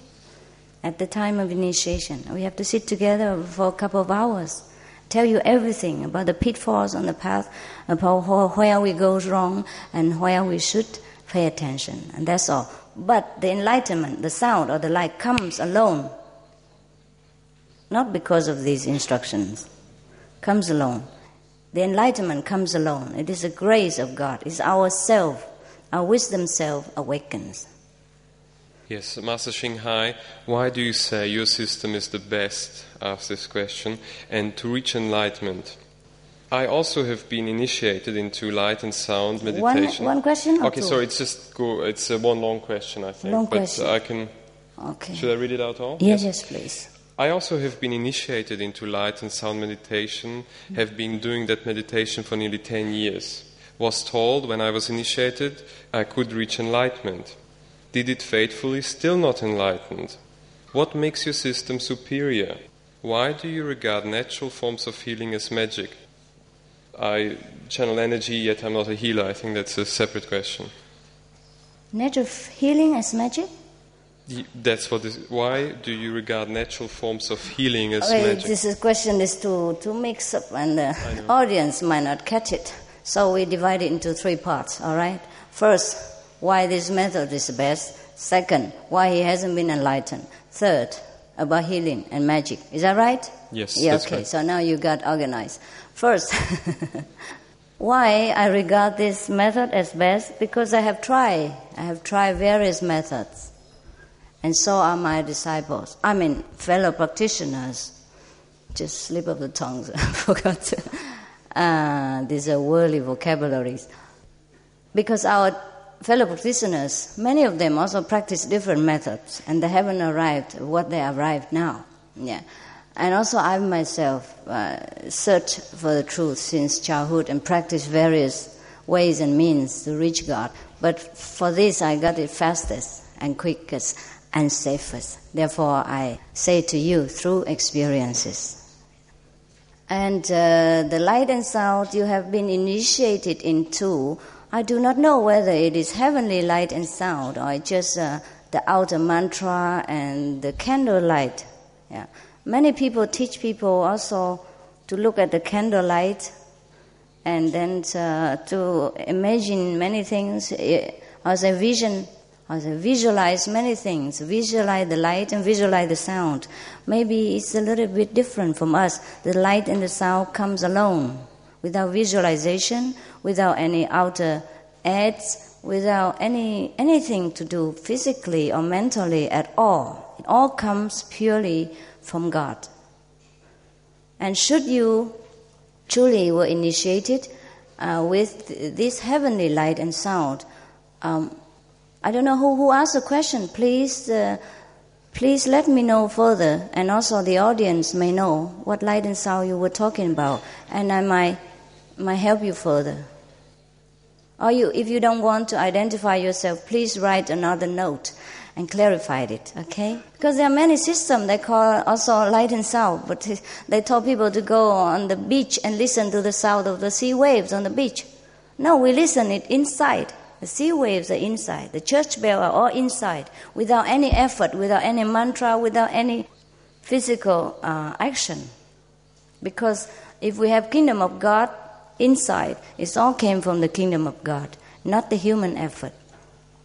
S3: At the time of initiation, we have to sit together for a couple of hours, tell you everything about the pitfalls on the path, about where we go wrong, and where we should pay attention. And that's all. But the enlightenment, the sound or the light comes alone. Not because of these instructions. Comes alone. The enlightenment comes alone. It is the grace of God. It's our self, our wisdom self awakens.
S2: Yes, Master Ching Hai, why do you say your system is the best? Ask this question. And to reach enlightenment. I also have been initiated into light and sound meditation.
S3: One, one question?
S2: okay,
S3: two?
S2: sorry, it's just go. It's a one long question, I think.
S3: Long
S2: but
S3: question.
S2: I can.
S3: Okay.
S2: Should I read it out all?
S3: Yes, yes, please.
S2: I also have been initiated into light and sound meditation. Have been doing that meditation for nearly ten years. Was told when I was initiated I could reach enlightenment did it faithfully, still not enlightened? What makes your system superior? Why do you regard natural forms of healing as magic? I channel energy, yet I'm not a healer. I think that's a separate question.
S3: Natural healing as magic?
S2: That's what is. Why do you regard natural forms of healing as
S3: okay,
S2: magic?
S3: This is question is too too mix up, and the audience might not catch it. So we divide it into three parts, all right? First, why this method is the best. Second, why he hasn't been enlightened. Third, about healing and magic. Is that right?
S2: Yes,
S3: Yeah, okay,
S2: right.
S3: so now you got organized. First, why I regard this method as best? Because I have tried. I have tried various methods. And so are my disciples. I mean, fellow practitioners. Just slip of the tongue, I forgot. Uh, these are worldly vocabularies. Because our fellow practitioners, many of them also practice different methods, and they haven't arrived what they arrived now. Yeah. And also, I myself uh, searched for the truth since childhood and practiced various ways and means to reach God. But for this, I got it fastest and quickest and safest. Therefore, I say to you through experiences. And uh, the light and sound you have been initiated into, I do not know whether it is heavenly light and sound or just uh, the outer mantra and the candle light. Yeah. Many people teach people also to look at the candle light and then uh, to imagine many things eh, as a vision, visualize many things, visualize the light and visualize the sound. Maybe it's a little bit different from us. The light and the sound comes alone, without visualization, without any outer aids, without any anything to do physically or mentally at all. It all comes purely from God. And should you truly were initiated uh, with this heavenly light and sound. Um, I don't know who, who asked the question. Please, uh, please let me know further, and also the audience may know what light and sound you were talking about, and I might might help you further. Or you, if you don't want to identify yourself, please write another note and clarify it, okay? Because there are many systems they call also light and sound, but they told people to go on the beach and listen to the sound of the sea waves on the beach. No, we listen it inside. The sea waves are inside. The church bell are all inside, without any effort, without any mantra, without any physical uh, action. Because if we have kingdom of God inside, it all came from the kingdom of God, not the human effort.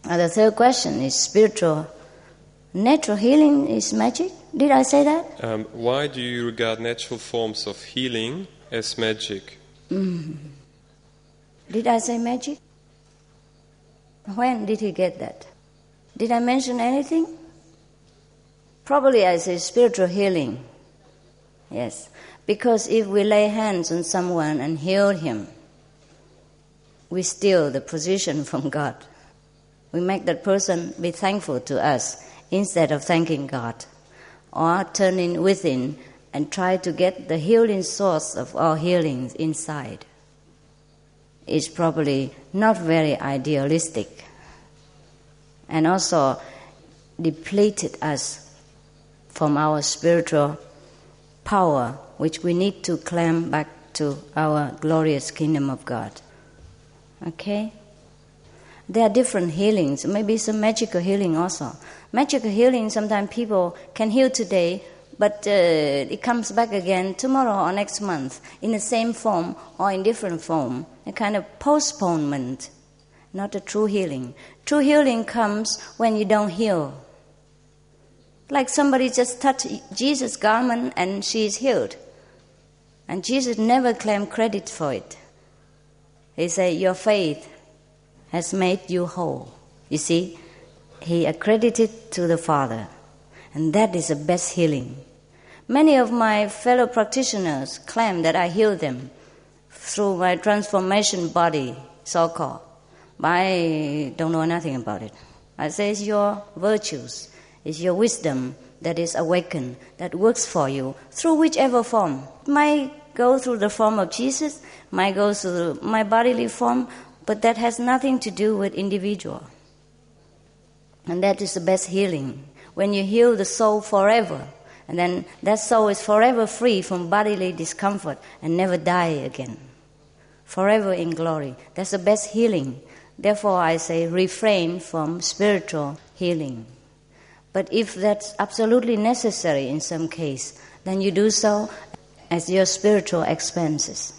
S3: And the third question is spiritual. Natural healing is magic. Did I say that?
S2: Um, why do you regard natural forms of healing as magic?
S3: Did I say magic? When did he get that? Did I mention anything? Probably I say spiritual healing. Yes. Because if we lay hands on someone and heal him, we steal the position from God. We make that person be thankful to us instead of thanking God. Or turning within and try to get the healing source of all healings inside. Is probably not very idealistic and also depleted us from our spiritual power, which we need to claim back to our glorious kingdom of God. Okay? There are different healings, maybe some magical healing also. Magical healing, sometimes people can heal today, but uh, it comes back again tomorrow or next month in the same form or in different form. A kind of postponement, not a true healing. True healing comes when you don't heal. Like somebody just touched Jesus' garment and she is healed. And Jesus never claimed credit for it. He said, Your faith has made you whole. You see, he accredited to the Father. And that is the best healing. Many of my fellow practitioners claim that I heal them through my transformation body, so called. I don't know nothing about it. I say it's your virtues, it's your wisdom that is awakened, that works for you through whichever form. Might go through the form of Jesus, might go through my bodily form, but that has nothing to do with individual. And that is the best healing. When you heal the soul forever, and then that soul is forever free from bodily discomfort and never die again. Forever in glory. That's the best healing. Therefore, I say refrain from spiritual healing. But if that's absolutely necessary in some case, then you do so at your spiritual expenses.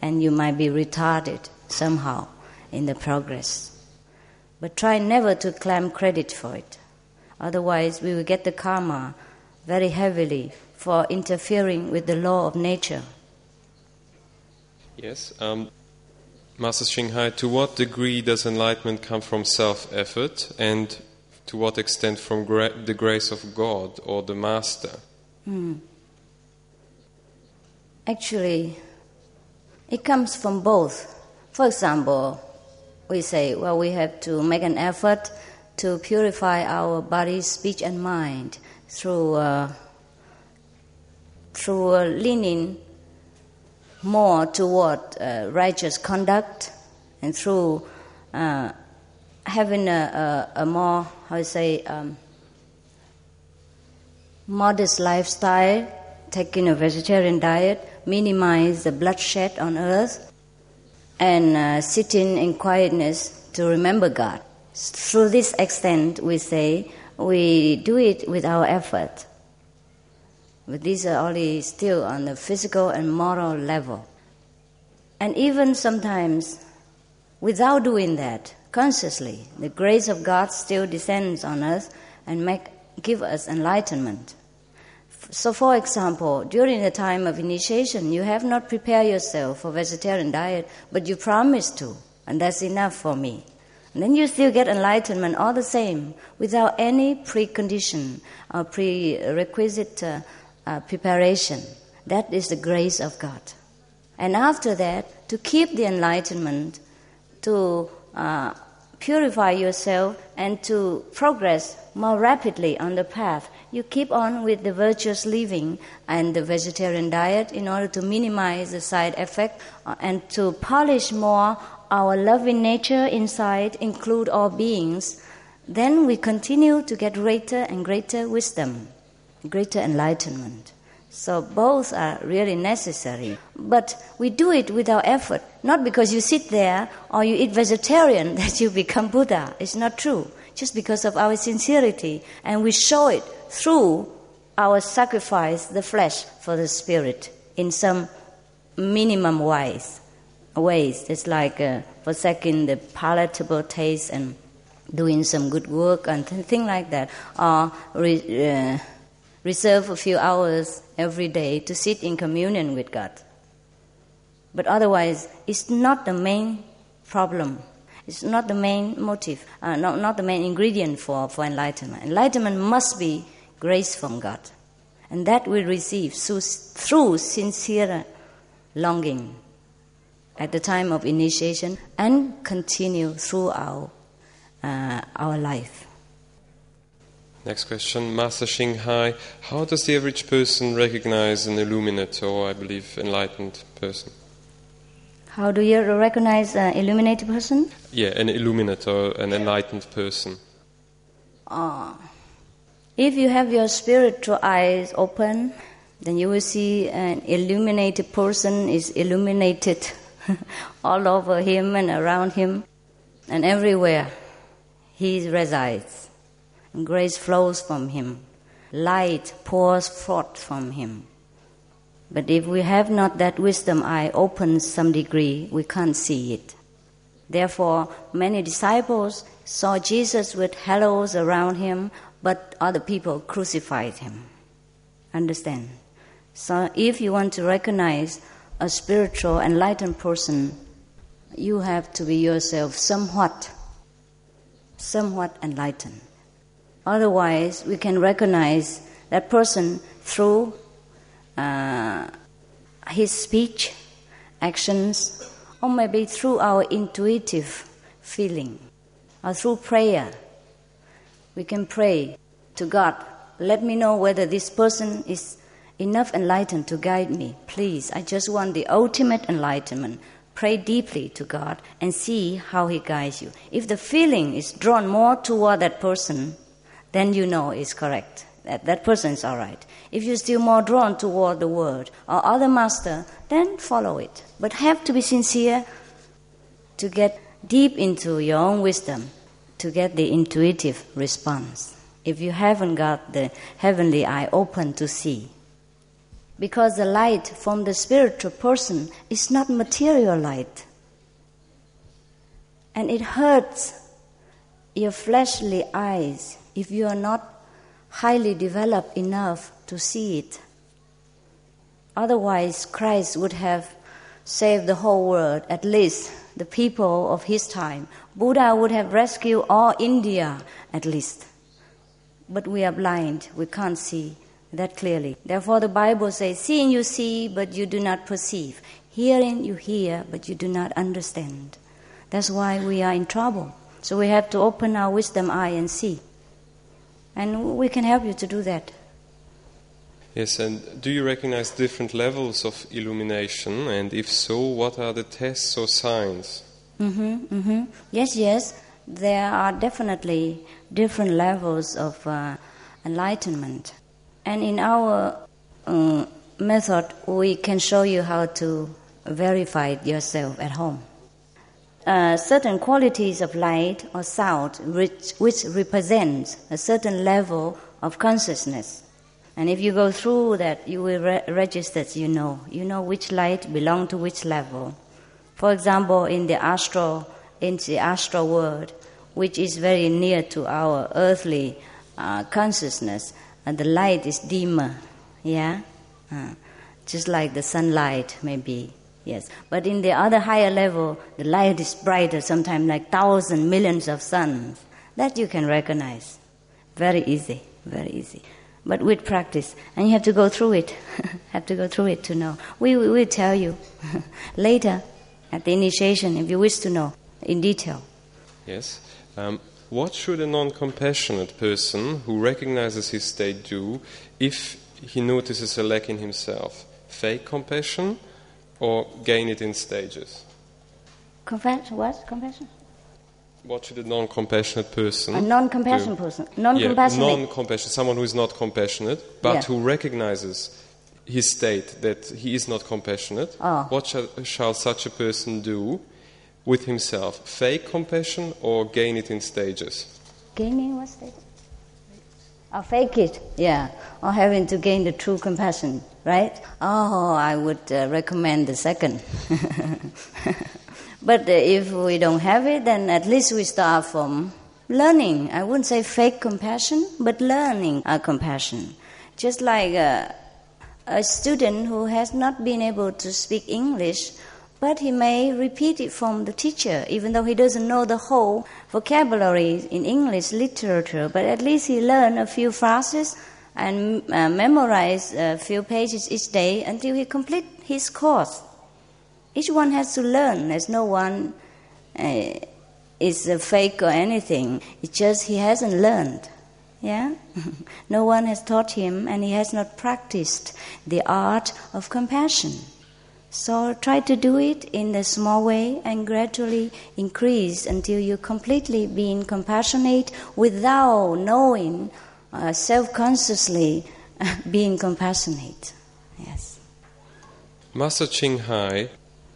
S3: and you might be retarded somehow in the progress. But try never to claim credit for it. Otherwise, we will get the karma very heavily for interfering with the law of nature.
S2: Yes. Um, Master Ching Hai, to what degree does enlightenment come from self effort and to what extent from gra- the grace of God or the Master?
S3: Hmm. Actually, it comes from both. For example, we say, well, we have to make an effort to purify our body, speech, and mind through uh, through uh, leaning more toward uh, righteous conduct and through uh, having a, a, a, more, how to say, um, modest lifestyle, taking a vegetarian diet, minimize the bloodshed on earth, and uh, sitting in quietness to remember God. Through this extent, we say, we do it with our effort. But these are only still on the physical and moral level. And even sometimes, without doing that consciously, the grace of God still descends on us and make, give us enlightenment. So, for example, during the time of initiation, you have not prepared yourself for vegetarian diet, but you promised to, and that's enough for me. And then you still get enlightenment all the same, without any precondition or prerequisite uh, uh, preparation. That is the grace of God. And after that, to keep the enlightenment, to uh, purify yourself, and to progress more rapidly on the path, you keep on with the virtuous living and the vegetarian diet in order to minimize the side effect uh, and to polish more our loving nature inside, include all beings. Then we continue to get greater and greater wisdom greater enlightenment. So both are really necessary. But we do it without effort. Not because you sit there or you eat vegetarian that you become Buddha. It's not true. Just because of our sincerity. And we show it through our sacrifice the flesh for the spirit in some minimum ways. Ways. It's like uh, forsaking the palatable taste and doing some good work and things like that. Or uh, reserve a few hours every day to sit in communion with God. But otherwise, it's not the main problem. It's not the main motive, uh, not, not the main ingredient for, for enlightenment. Enlightenment must be grace from God. And that we receive through sincere longing at the time of initiation and continue throughout uh, our life.
S2: Next question, Master Ching Hai. How does the average person recognize an illuminate or, I believe, enlightened person?
S3: How do you recognize an illuminated person?
S2: Yeah, an illuminate or an enlightened person.
S3: Uh, if you have your spiritual eyes open, then you will see an illuminated person is illuminated all over him and around him and everywhere he resides and grace flows from him. Light pours forth from him. But if we have not that wisdom eye open some degree, we can't see it. Therefore, many disciples saw Jesus with halos around him, but other people crucified him. Understand? So, if you want to recognize a spiritual, enlightened person, you have to be yourself somewhat, somewhat enlightened. Otherwise, we can recognize that person through uh, his speech, actions, or maybe through our intuitive feeling, or through prayer. We can pray to God, let me know whether this person is enough enlightened to guide me. Please, I just want the ultimate enlightenment. Pray deeply to God and see how He guides you. If the feeling is drawn more toward that person, then you know it's correct. That, that person is all right. If you're still more drawn toward the word or other master, then follow it. But have to be sincere to get deep into your own wisdom to get the intuitive response. If you haven't got the heavenly eye open to see. Because the light from the spiritual person is not material light. And it hurts your fleshly eyes if you are not highly developed enough to see it. Otherwise, Christ would have saved the whole world, at least the people of his time. Buddha would have rescued all India, at least. But we are blind, we can't see that clearly. Therefore, the Bible says, Seeing you see, but you do not perceive. Hearing you hear, but you do not understand. That's why we are in trouble. So we have to open our wisdom eye and see. And we can help you to do that.
S2: Yes, and do you recognize different levels of illumination? And if so, what are the tests or signs?
S3: Mm-hmm, mm-hmm. Yes, yes. There are definitely different levels of uh, enlightenment. And in our uh, method, we can show you how to verify yourself at home. Uh, certain qualities of light or sound which, which represent a certain level of consciousness and if you go through that, you will re- register, you know. You know which light belong to which level. For example, in the astral, in the astral world, which is very near to our earthly uh, consciousness, the light is dimmer, yeah? Uh, just like the sunlight, maybe, yes. But in the other higher level, the light is brighter, sometimes like thousand, millions of suns. That you can recognize. Very easy, very easy but with practice. And you have to go through it. have to go through it to know. We will we, tell you later at the initiation if you wish to know in detail.
S2: Yes. Um, what should a non compassionate person who recognizes his state do if he notices a lack in himself? Fake compassion or gain it in stages?
S3: Compassion? What? Compassion?
S2: What should a non-compassionate person?
S3: A non-compassionate person. Non-compassionate.
S2: Yeah, non-compassionate. Someone who is not compassionate, but yeah. who recognizes his state that he is not compassionate.
S3: Oh.
S2: What shall, shall such a person do with himself? Fake compassion or gain it in stages?
S3: Gaining what stages? Or fake it, yeah. Or having to gain the true compassion, right? Oh, I would uh, recommend the second. But if we don't have it, then at least we start from learning. I wouldn't say fake compassion, but learning a compassion. Just like a, a student who has not been able to speak English, but he may repeat it from the teacher, even though he doesn't know the whole vocabulary in English literature, but at least he learned a few phrases and uh, memorize a few pages each day until he complete his course. Each one has to learn. There's no one uh, is a fake or anything. It's just he hasn't learned. Yeah? no one has taught him and he has not practiced the art of compassion. So try to do it in a small way and gradually increase until you completely being compassionate without knowing, uh, self consciously being compassionate. Yes.
S2: Master Ching Hai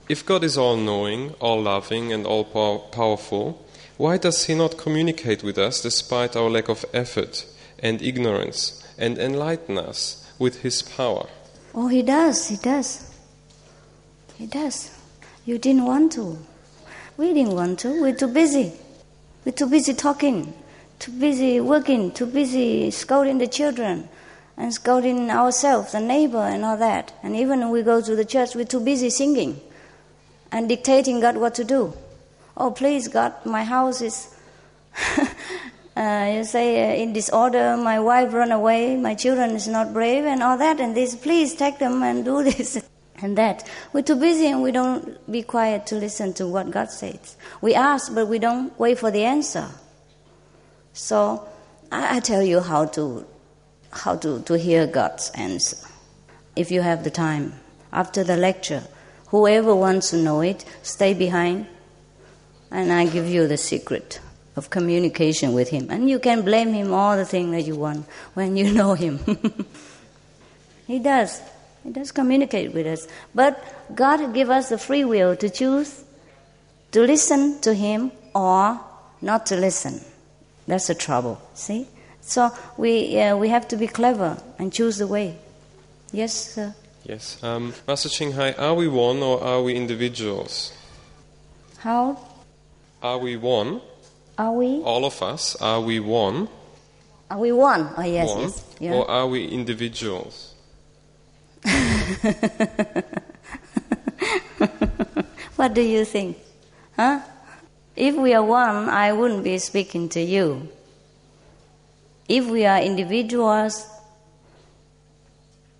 S2: if God is all knowing, all loving, and all powerful, why does He not communicate with us despite our lack of effort and ignorance and enlighten us with His power?
S3: Oh, He does, He does. He does. You didn't want to. We didn't want to. We're too busy. We're too busy talking, too busy working, too busy scolding the children and scolding ourselves, the neighbor, and all that. And even when we go to the church, we're too busy singing and dictating God what to do. Oh, please, God, my house is, uh, you say, uh, in disorder, my wife run away, my children is not brave, and all that, and this, please take them and do this and that. We're too busy and we don't be quiet to listen to what God says. We ask, but we don't wait for the answer. So, I, I tell you how to, how to, to hear God's answer. If you have the time. After the lecture, Whoever wants to know it, stay behind, and I give you the secret of communication with Him. And you can blame Him all the things that you want when you know Him. he does. He does communicate with us. But God give us the free will to choose to listen to Him or not to listen. That's the trouble. See? So we, uh, we have to be clever and choose the way. Yes, sir?
S2: Yes. Um, Master Ching Hai, are we one or are we individuals?
S3: How
S2: Are we one?
S3: are we?
S2: All of us, are we one?
S3: Are we one? Oh yes,
S2: one?
S3: yes. Yeah.
S2: Or are we individuals?
S3: What do you think? Huh? If we are one, I wouldn't be speaking to you. If we are individuals,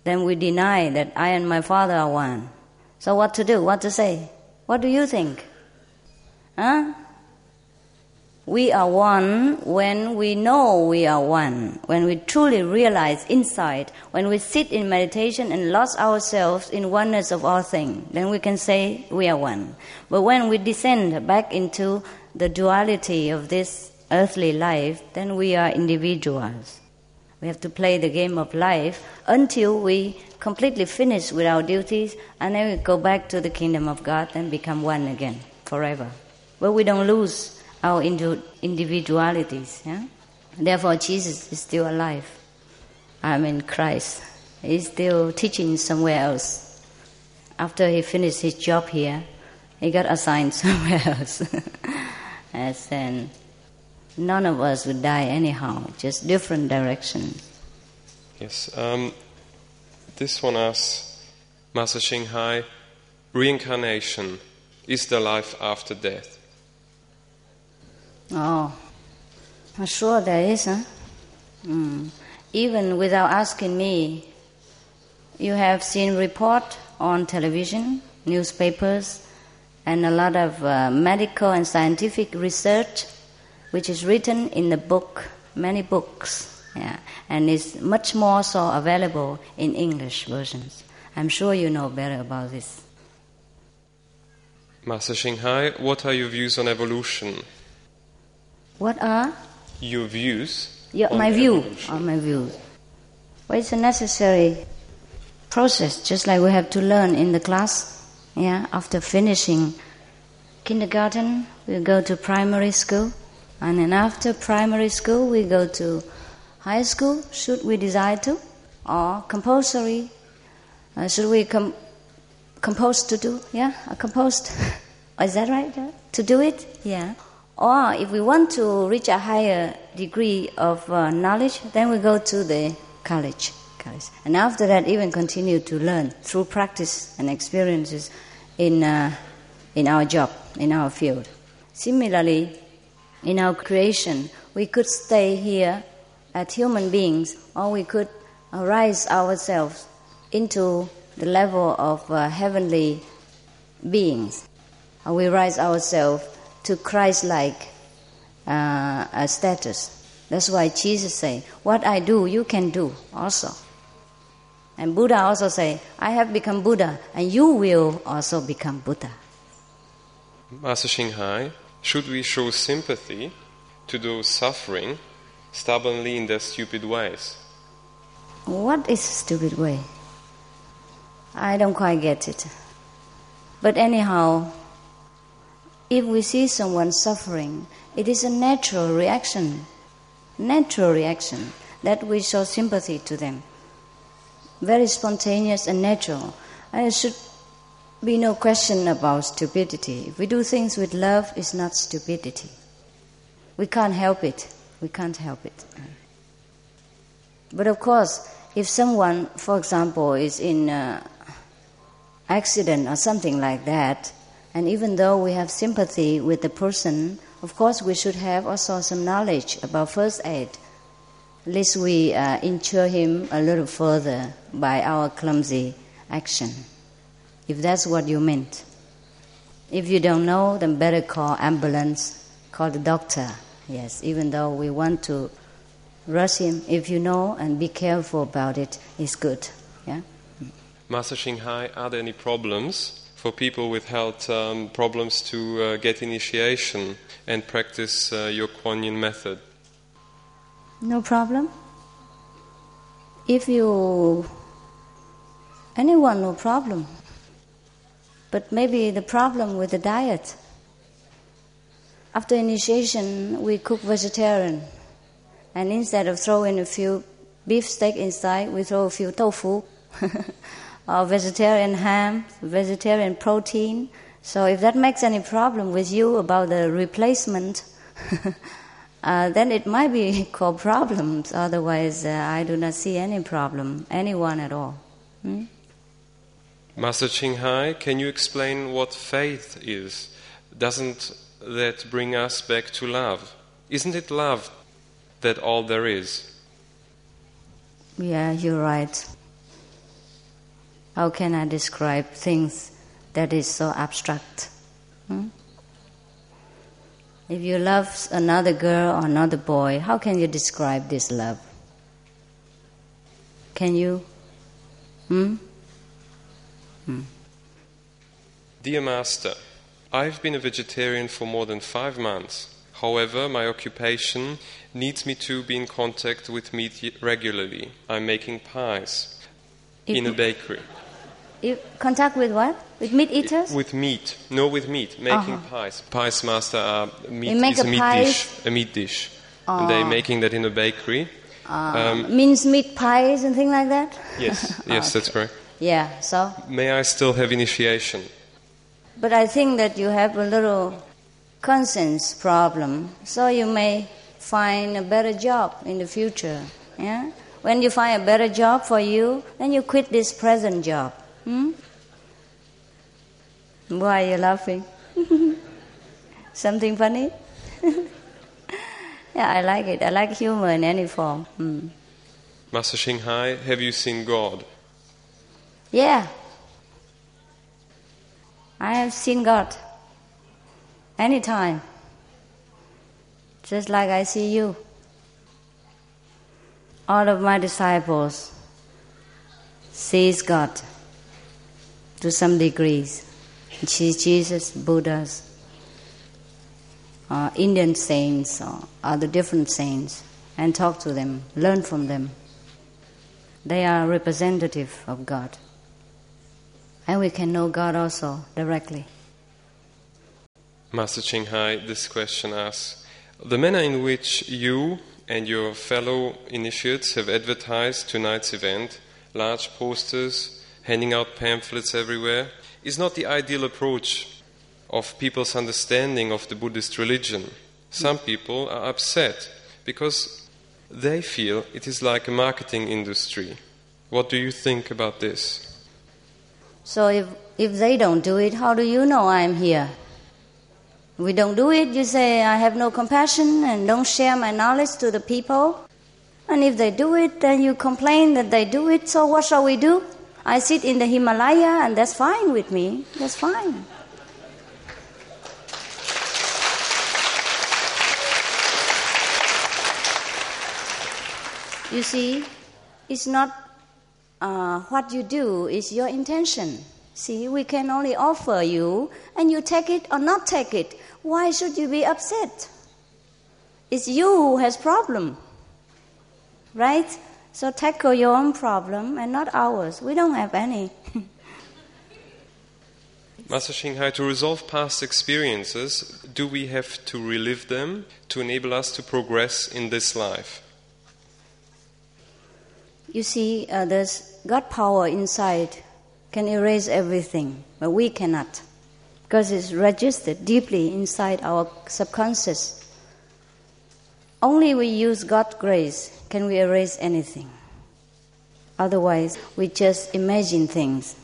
S3: then we deny that I and my father are one. So what to do? What to say? What do you think? Huh? We are one when we know we are one, when we truly realize inside, when we sit in meditation and lost ourselves in oneness of all things, then we can say we are one. But when we descend back into the duality of this earthly life, then we are individuals. We have to play the game of life until we completely finish with our duties and then we go back to the kingdom of God and become one again forever. But we don't lose our indi- individualities. Yeah? Therefore, Jesus is still alive. I mean, Christ is still teaching somewhere else. After he finished his job here, he got assigned somewhere else. As in, none of us would die anyhow, just different directions.
S2: Yes. Um, this one asks Master Ching Hai, reincarnation, is there life after death?
S3: Oh, I'm sure there is, huh? Mm. Even without asking me, you have seen report on television, newspapers, and a lot of uh, medical and scientific research, which is written in the book, many books, yeah, and is much more so available in English versions. I'm sure you know better about this.
S2: Master Ching what are your views on evolution?
S3: What are
S2: Your views?
S3: Yeah, my view,
S2: evolution.
S3: on my views. Well, it's a necessary process, just like we have to learn in the class. Yeah, after finishing kindergarten, we go to primary school, and then after primary school, we go to high school. Should we decide to, or compulsory? Uh, should we com- compose to do? Yeah, uh, composed. Is that right? uh, To do it? Yeah. Or if we want to reach a higher degree of uh, knowledge, then we go to the college. college. And after that, even continue to learn through practice and experiences in, uh, in our job, in our field. Similarly, in our creation, we could stay here as human beings, or we could rise ourselves into the level of uh, heavenly beings. Or we rise ourselves to Christ-like uh, status. That's why Jesus say, "What I do, you can do also." And Buddha also say, "I have become Buddha, and you will also become Buddha."
S2: Master Ching Hai, should we show sympathy to those suffering stubbornly in their stupid ways?
S3: What is stupid way? I don't quite get it. But anyhow, if we see someone suffering, it is a natural reaction, natural reaction that we show sympathy to them. Very spontaneous and natural. And it should be no question about stupidity. If we do things with love, it's not stupidity. We can't help it. We can't help it. But of course, if someone, for example, is in uh, accident or something like that, and even though we have sympathy with the person, of course we should have also some knowledge about first aid. At least we uh, insure him a little further by our clumsy action, if that's what you meant. If you don't know, then better call ambulance, call the doctor. Yes, even though we want to rush him, if you know and be careful about it, it's good. Yeah.
S2: Master Ching are there any problems for people with health um, problems to uh, get initiation and practice uh, your Kuan Yin method?
S3: No problem. If you. anyone, no problem. But maybe the problem with the diet. After initiation, we cook vegetarian. And instead of throwing a few beef steak inside, we throw a few tofu or vegetarian ham, vegetarian protein. So if that makes any problem with you about the replacement, uh, then it might be called problems. Otherwise, uh, I do not see any problem, anyone at all. Hmm?
S2: Master Ching Hai, can you explain what faith is? Doesn't that bring us back to love? Isn't it love that all there is?
S3: Yeah, you're right. How can I describe things that is so abstract? Hmm? If you love another girl or another boy, how can you describe this love? Can you? Hmm?
S2: Hmm. Dear Master, I've been a vegetarian for more than five months. However, my occupation needs me to be in contact with meat regularly. I'm making pies if in a bakery.
S3: You contact with what? With meat eaters?
S2: With meat. No, with meat. Making uh-huh. pies. Pies master are meat is a, a meat pies? dish. A meat dish. Uh, and they're uh. making that in a bakery.
S3: Uh, um, means meat pies and things like that?
S2: Yes, yes, okay. that's correct.
S3: Yeah, so?
S2: May I still have initiation?
S3: But I think that you have a little conscience problem, so you may find a better job in the future. Yeah? When you find a better job for you, then you quit this present job. Hmm? Why are you laughing? Something funny? yeah, I like it. I like humor in any form. Hmm.
S2: Master Ching Hai, have you seen God?
S3: Yeah. I have seen God anytime, just like I see you. All of my disciples sees God to some degrees. Jesus, Buddhas, uh, Indian saints, or other different saints, and talk to them, learn from them. They are representative of God. And we can know God also directly.
S2: Master Ching Hai, this question asks The manner in which you and your fellow initiates have advertised tonight's event, large posters, handing out pamphlets everywhere, is not the ideal approach of people's understanding of the Buddhist religion. Some people are upset because they feel it is like a marketing industry. What do you think about this?
S3: So if, if they don't do it, how do you know I'm here? We don't do it, you say, I have no compassion and don't share my knowledge to the people. And if they do it, then you complain that they do it, so what shall we do? I sit in the Himalaya, and that's fine with me. That's fine. You see, it's not uh, what you do, it's your intention. See, we can only offer you, and you take it or not take it. Why should you be upset? It's you who has problem, right? So tackle your own problem and not ours. We don't have any.
S2: Master Hai, to resolve past experiences, do we have to relive them to enable us to progress in this life?
S3: You see, uh, there's God power inside can erase everything, but we cannot because it's registered deeply inside our subconscious. Only we use God's grace can we erase anything. Otherwise, we just imagine things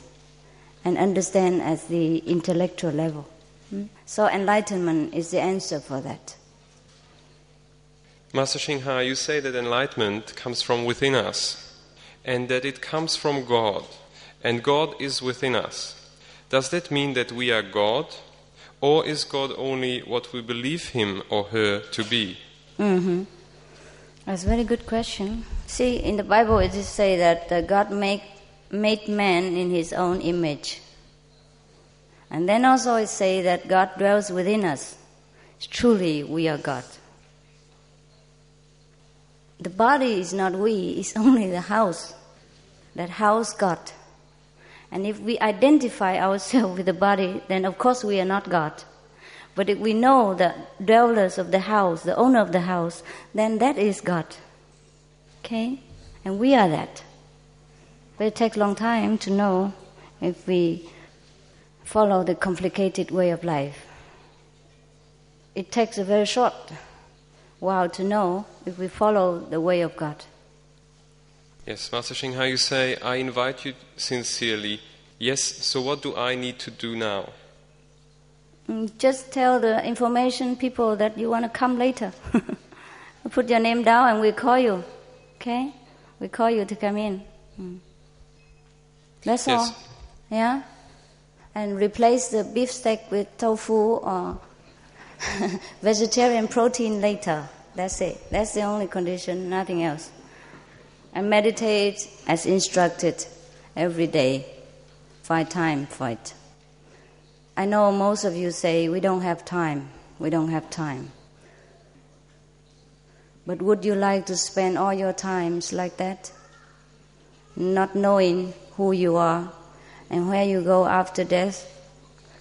S3: and understand at the intellectual level. Hmm? So, enlightenment is the answer for that.
S2: Master Ching Hai, you say that enlightenment comes from within us and that it comes from God, and God is within us. Does that mean that we are God, or is God only what we believe him or her to be?
S3: Mm-hmm. That's a very good question. See, in the Bible it is say that uh, God make, made man in his own image. And then also it say that God dwells within us. Truly, we are God. The body is not we, it's only the house. That house God. And if we identify ourselves with the body, then of course we are not God. But if we know the dwellers of the house, the owner of the house, then that is God. Okay? And we are that. But it takes a long time to know if we follow the complicated way of life. It takes a very short while to know if we follow the way of God.
S2: Yes, Master Ching Hai, you say, I invite you sincerely. Yes, so what do I need to do now?
S3: Mm, Just tell the information people that you want to come later. Put your name down and we call you. Okay? We call you to come in. Mm. That's
S2: Yes.
S3: all. Yeah? And replace the beef steak with tofu or vegetarian protein later. That's it. That's the only condition, nothing else. And meditate as instructed every day. Find time for it. I know most of you say, we don't have time. We don't have time. But would you like to spend all your times like that? Not knowing who you are and where you go after death?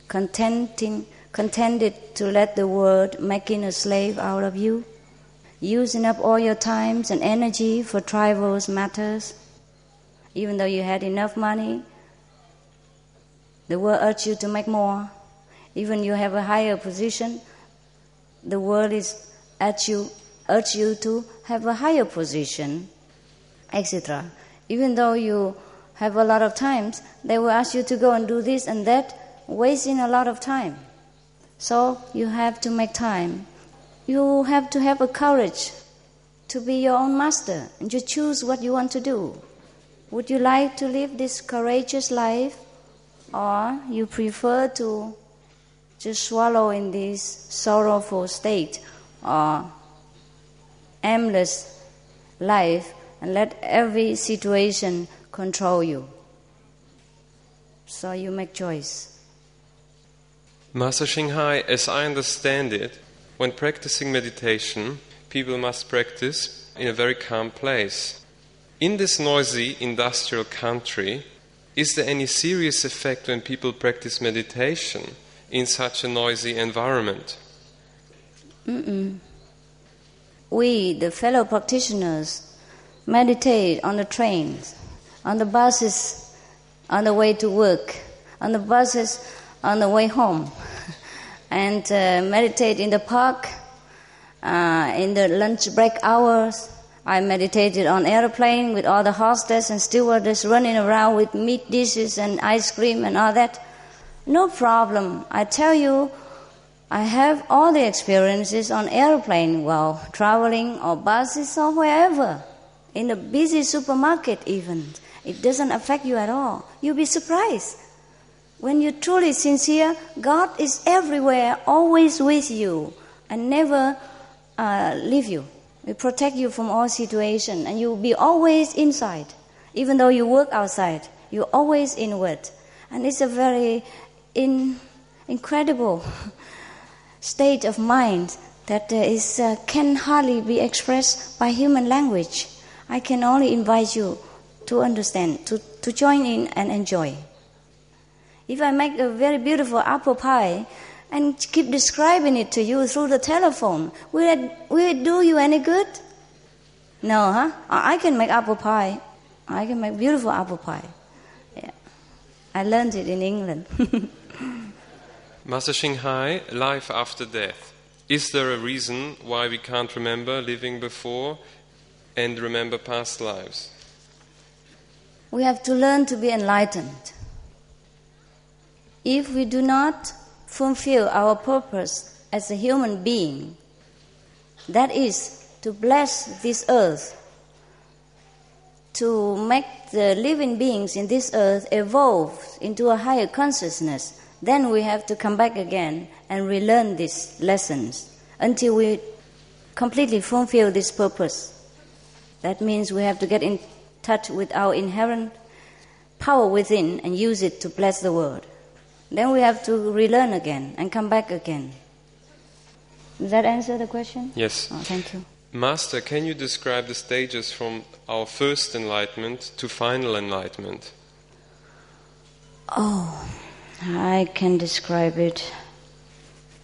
S3: Contenting, contented to let the world making a slave out of you? Using up all your times and energy for trivial matters? Even though you had enough money, the world urges you to make more. Even you have a higher position, the world is at you, urge you to have a higher position, etc. Even though you have a lot of times, they will ask you to go and do this and that, wasting a lot of time. So you have to make time. You have to have a courage to be your own master and you choose what you want to do. Would you like to live this courageous life or you prefer to just swallow in this sorrowful state or aimless life and let every situation control you? So you make choice.
S2: Master Ching Hai, as I understand it, when practicing meditation, people must practice in a very calm place. In this noisy industrial country, is there any serious effect when people practice meditation in such a noisy environment?
S3: Mm-mm. We, the fellow practitioners, meditate on the trains, on the buses, on the way to work, on the buses, on the way home, and uh, meditate in the park, uh, in the lunch break hours. I meditated on airplane with all the hostess and stewardess running around with meat dishes and ice cream and all that. No problem. I tell you, I have all the experiences on airplane while traveling or buses or wherever. In a busy supermarket even. It doesn't affect you at all. You'll be surprised. When you're truly sincere, God is everywhere, always with you, and never uh, leave you. He protect you from all situation, and you'll be always inside. Even though you work outside, you're always inward. And it's a very in, incredible state of mind that uh, uh, can hardly be expressed by human language. I can only invite you to understand, to, to join in and enjoy. If I make a very beautiful apple pie and keep describing it to you through the telephone, will it, will it do you any good? No, huh? I can make apple pie. I can make beautiful apple pie. Yeah. I learned it in England.
S2: Master Ching Hai, life after death. Is there a reason why we can't remember living before and remember past lives?
S3: we have to learn to be enlightened. If we do not fulfill our purpose as a human being, that is to bless this earth, to make the living beings in this earth evolve into a higher consciousness, then we have to come back again and relearn these lessons until we completely fulfill this purpose. That means we have to get in touch with our inherent power within and use it to bless the world. Then we have to relearn again and come back again. Does that answer the question?
S2: Yes.
S3: Oh, thank you.
S2: Master, can you describe the stages from our first enlightenment to final enlightenment?
S3: Oh, I can describe it.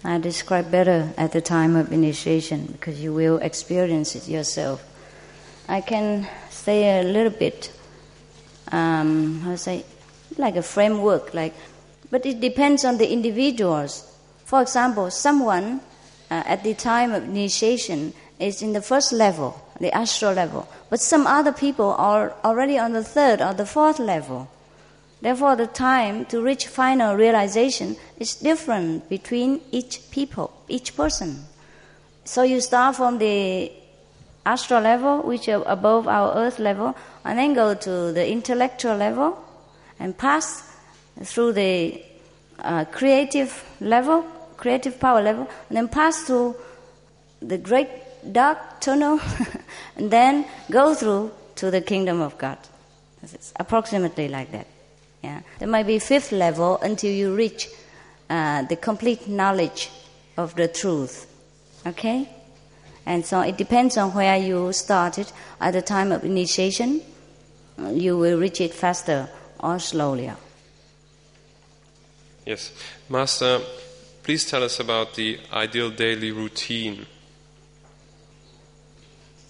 S3: I describe better at the time of initiation because you will experience it yourself. I can say a little bit um, how to say, like a framework, like, but it depends on the individuals. For example, someone uh, at the time of initiation is in the first level, the astral level, but some other people are already on the third or the fourth level. Therefore, the time to reach final realization is different between each people, each person. So you start from the astral level, which is above our earth level, and then go to the intellectual level and pass through the uh, creative level, creative power level, and then pass through the great dark tunnel, and then go through to the kingdom of God. It's approximately like that. Yeah. There might be fifth level until you reach uh, the complete knowledge of the truth. Okay? And so it depends on where you started at the time of initiation. You will reach it faster or slowly.
S2: Yes. Master, please tell us about the ideal daily routine.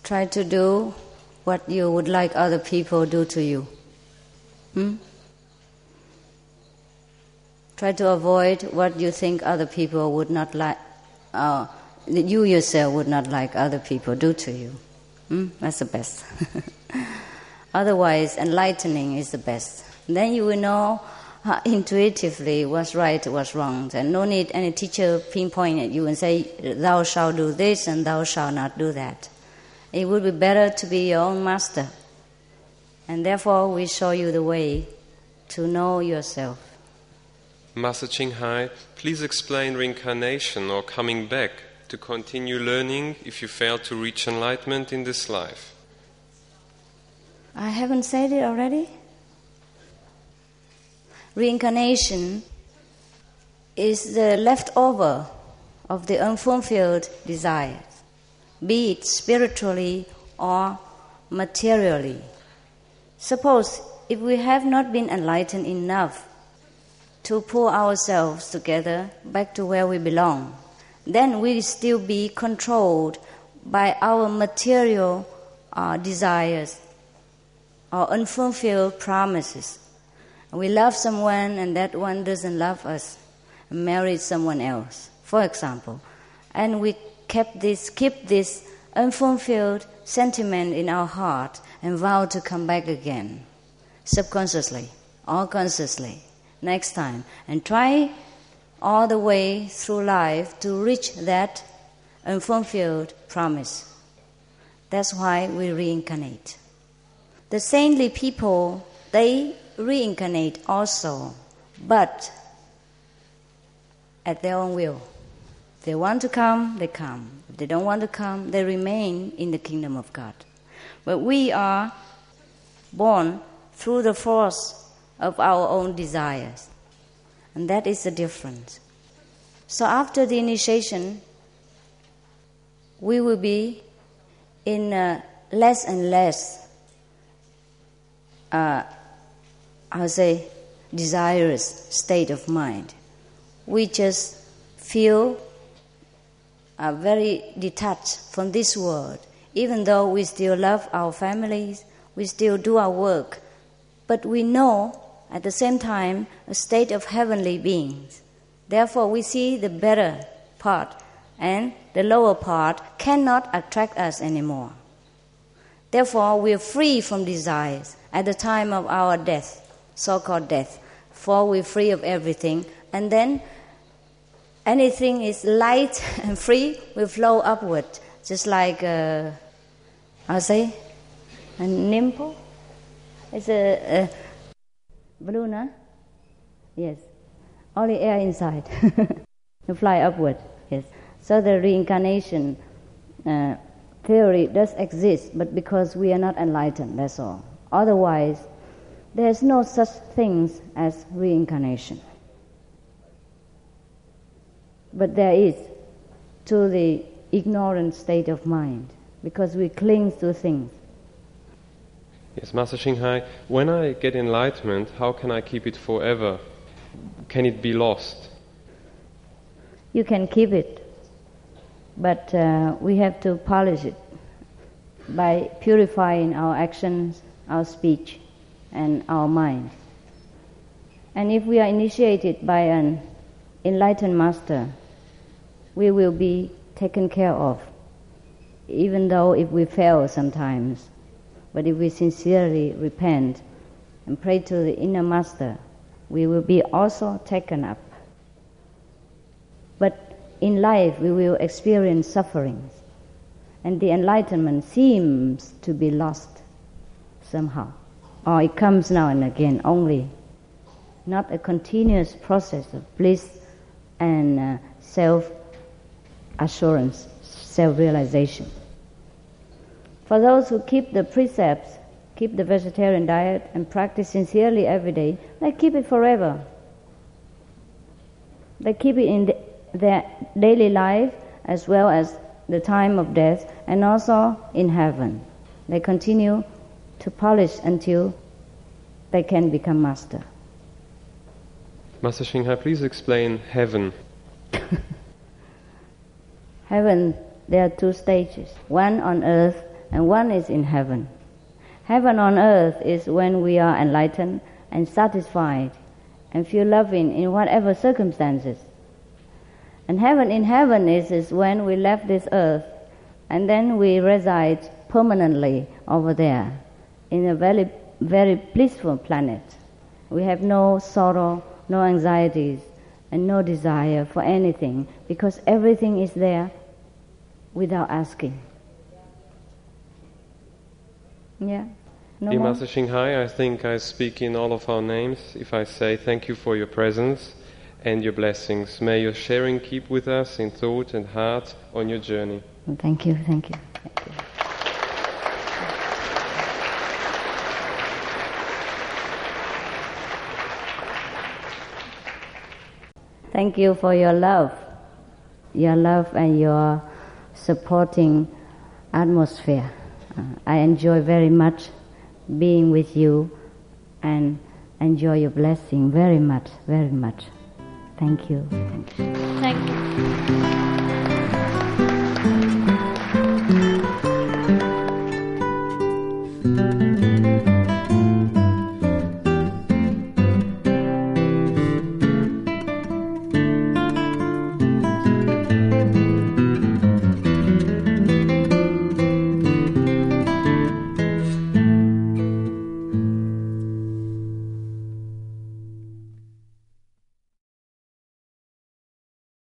S3: Try to do what you would like other people do to you. Hmm? Try to avoid what you think other people would not like, uh, you yourself would not like other people do to you. Hmm? That's the best. Otherwise, enlightening is the best. Then you will know intuitively what's right, what's wrong. And no need any teacher pinpoint at you and say, thou shalt do this and thou shalt not do that. It would be better to be your own master. And therefore, we show you the way to know yourself.
S2: Master Ching Hai, please explain reincarnation or coming back to continue learning if you fail to reach enlightenment in this life.
S3: I haven't said it already. Reincarnation is the leftover of the unfulfilled desires, be it spiritually or materially. Suppose if we have not been enlightened enough to pull ourselves together back to where we belong, then we'll still be controlled by our material uh, desires or unfulfilled promises. We love someone and that one doesn't love us, married someone else, for example, and we kept this, keep this unfulfilled sentiment in our heart and vow to come back again, subconsciously or consciously next time and try all the way through life to reach that unfulfilled promise. That's why we reincarnate. The saintly people, they reincarnate also, but at their own will. They want to come, they come. If they don't want to come, they remain in the kingdom of God. But we are born through the force of our own desires. And that is the difference. So after the initiation, we will be in a less and less, uh, I'll say, desirous state of mind. We just feel uh, very detached from this world, even though we still love our families, we still do our work, but we know at the same time a state of heavenly beings. Therefore, we see the better part, and the lower part cannot attract us anymore. Therefore, we are free from desires at the time of our death, so called death, for we're free of everything, and then anything is light and free will flow upward, just like uh, I'll say a nimble. It's a, a balloon, huh? Yes. Only air inside. to fly upward, yes. So the reincarnation uh, theory does exist, but because we are not enlightened, that's all. Otherwise, there's no such things as reincarnation. But there is to the ignorant state of mind, because we cling to things.
S2: Yes, Master Hai. when I get enlightenment, how can I keep it forever? Can it be lost?
S3: You can keep it, but uh, we have to polish it by purifying our actions, our speech, and our mind. And if we are initiated by an enlightened master, we will be taken care of, even though if we fail sometimes. But if we sincerely repent and pray to the inner master, we will be also taken up. But in life, we will experience sufferings, and the enlightenment seems to be lost somehow, or it comes now and again only, not a continuous process of bliss and uh, self assurance, self realization. For those who keep the precepts, keep the vegetarian diet, and practice sincerely every day, they keep it forever. They keep it in the, their daily life as well as the time of death and also in heaven. They continue to polish until they can become master.
S2: Master Ching Hai, please explain heaven.
S3: heaven, there are two stages one on earth and one is in heaven. Heaven on earth is when we are enlightened and satisfied and feel loving in whatever circumstances. And heaven in heaven is, is when we left this earth and then we reside permanently over there in a very, very blissful planet. We have no sorrow, no anxieties, and no desire for anything because everything is there without asking. Yeah. No
S2: Dear? Master Ching Hai, I think I speak in all of our names if I say thank you for your presence and your blessings. May your sharing keep with us in thought and heart on your journey.
S3: Thank you, thank you. Thank you. Thank you for your love, your love and your supporting atmosphere. Uh, I enjoy very much being with you and enjoy your blessing very much, very much. Thank you. Thank you.
S1: Thank you.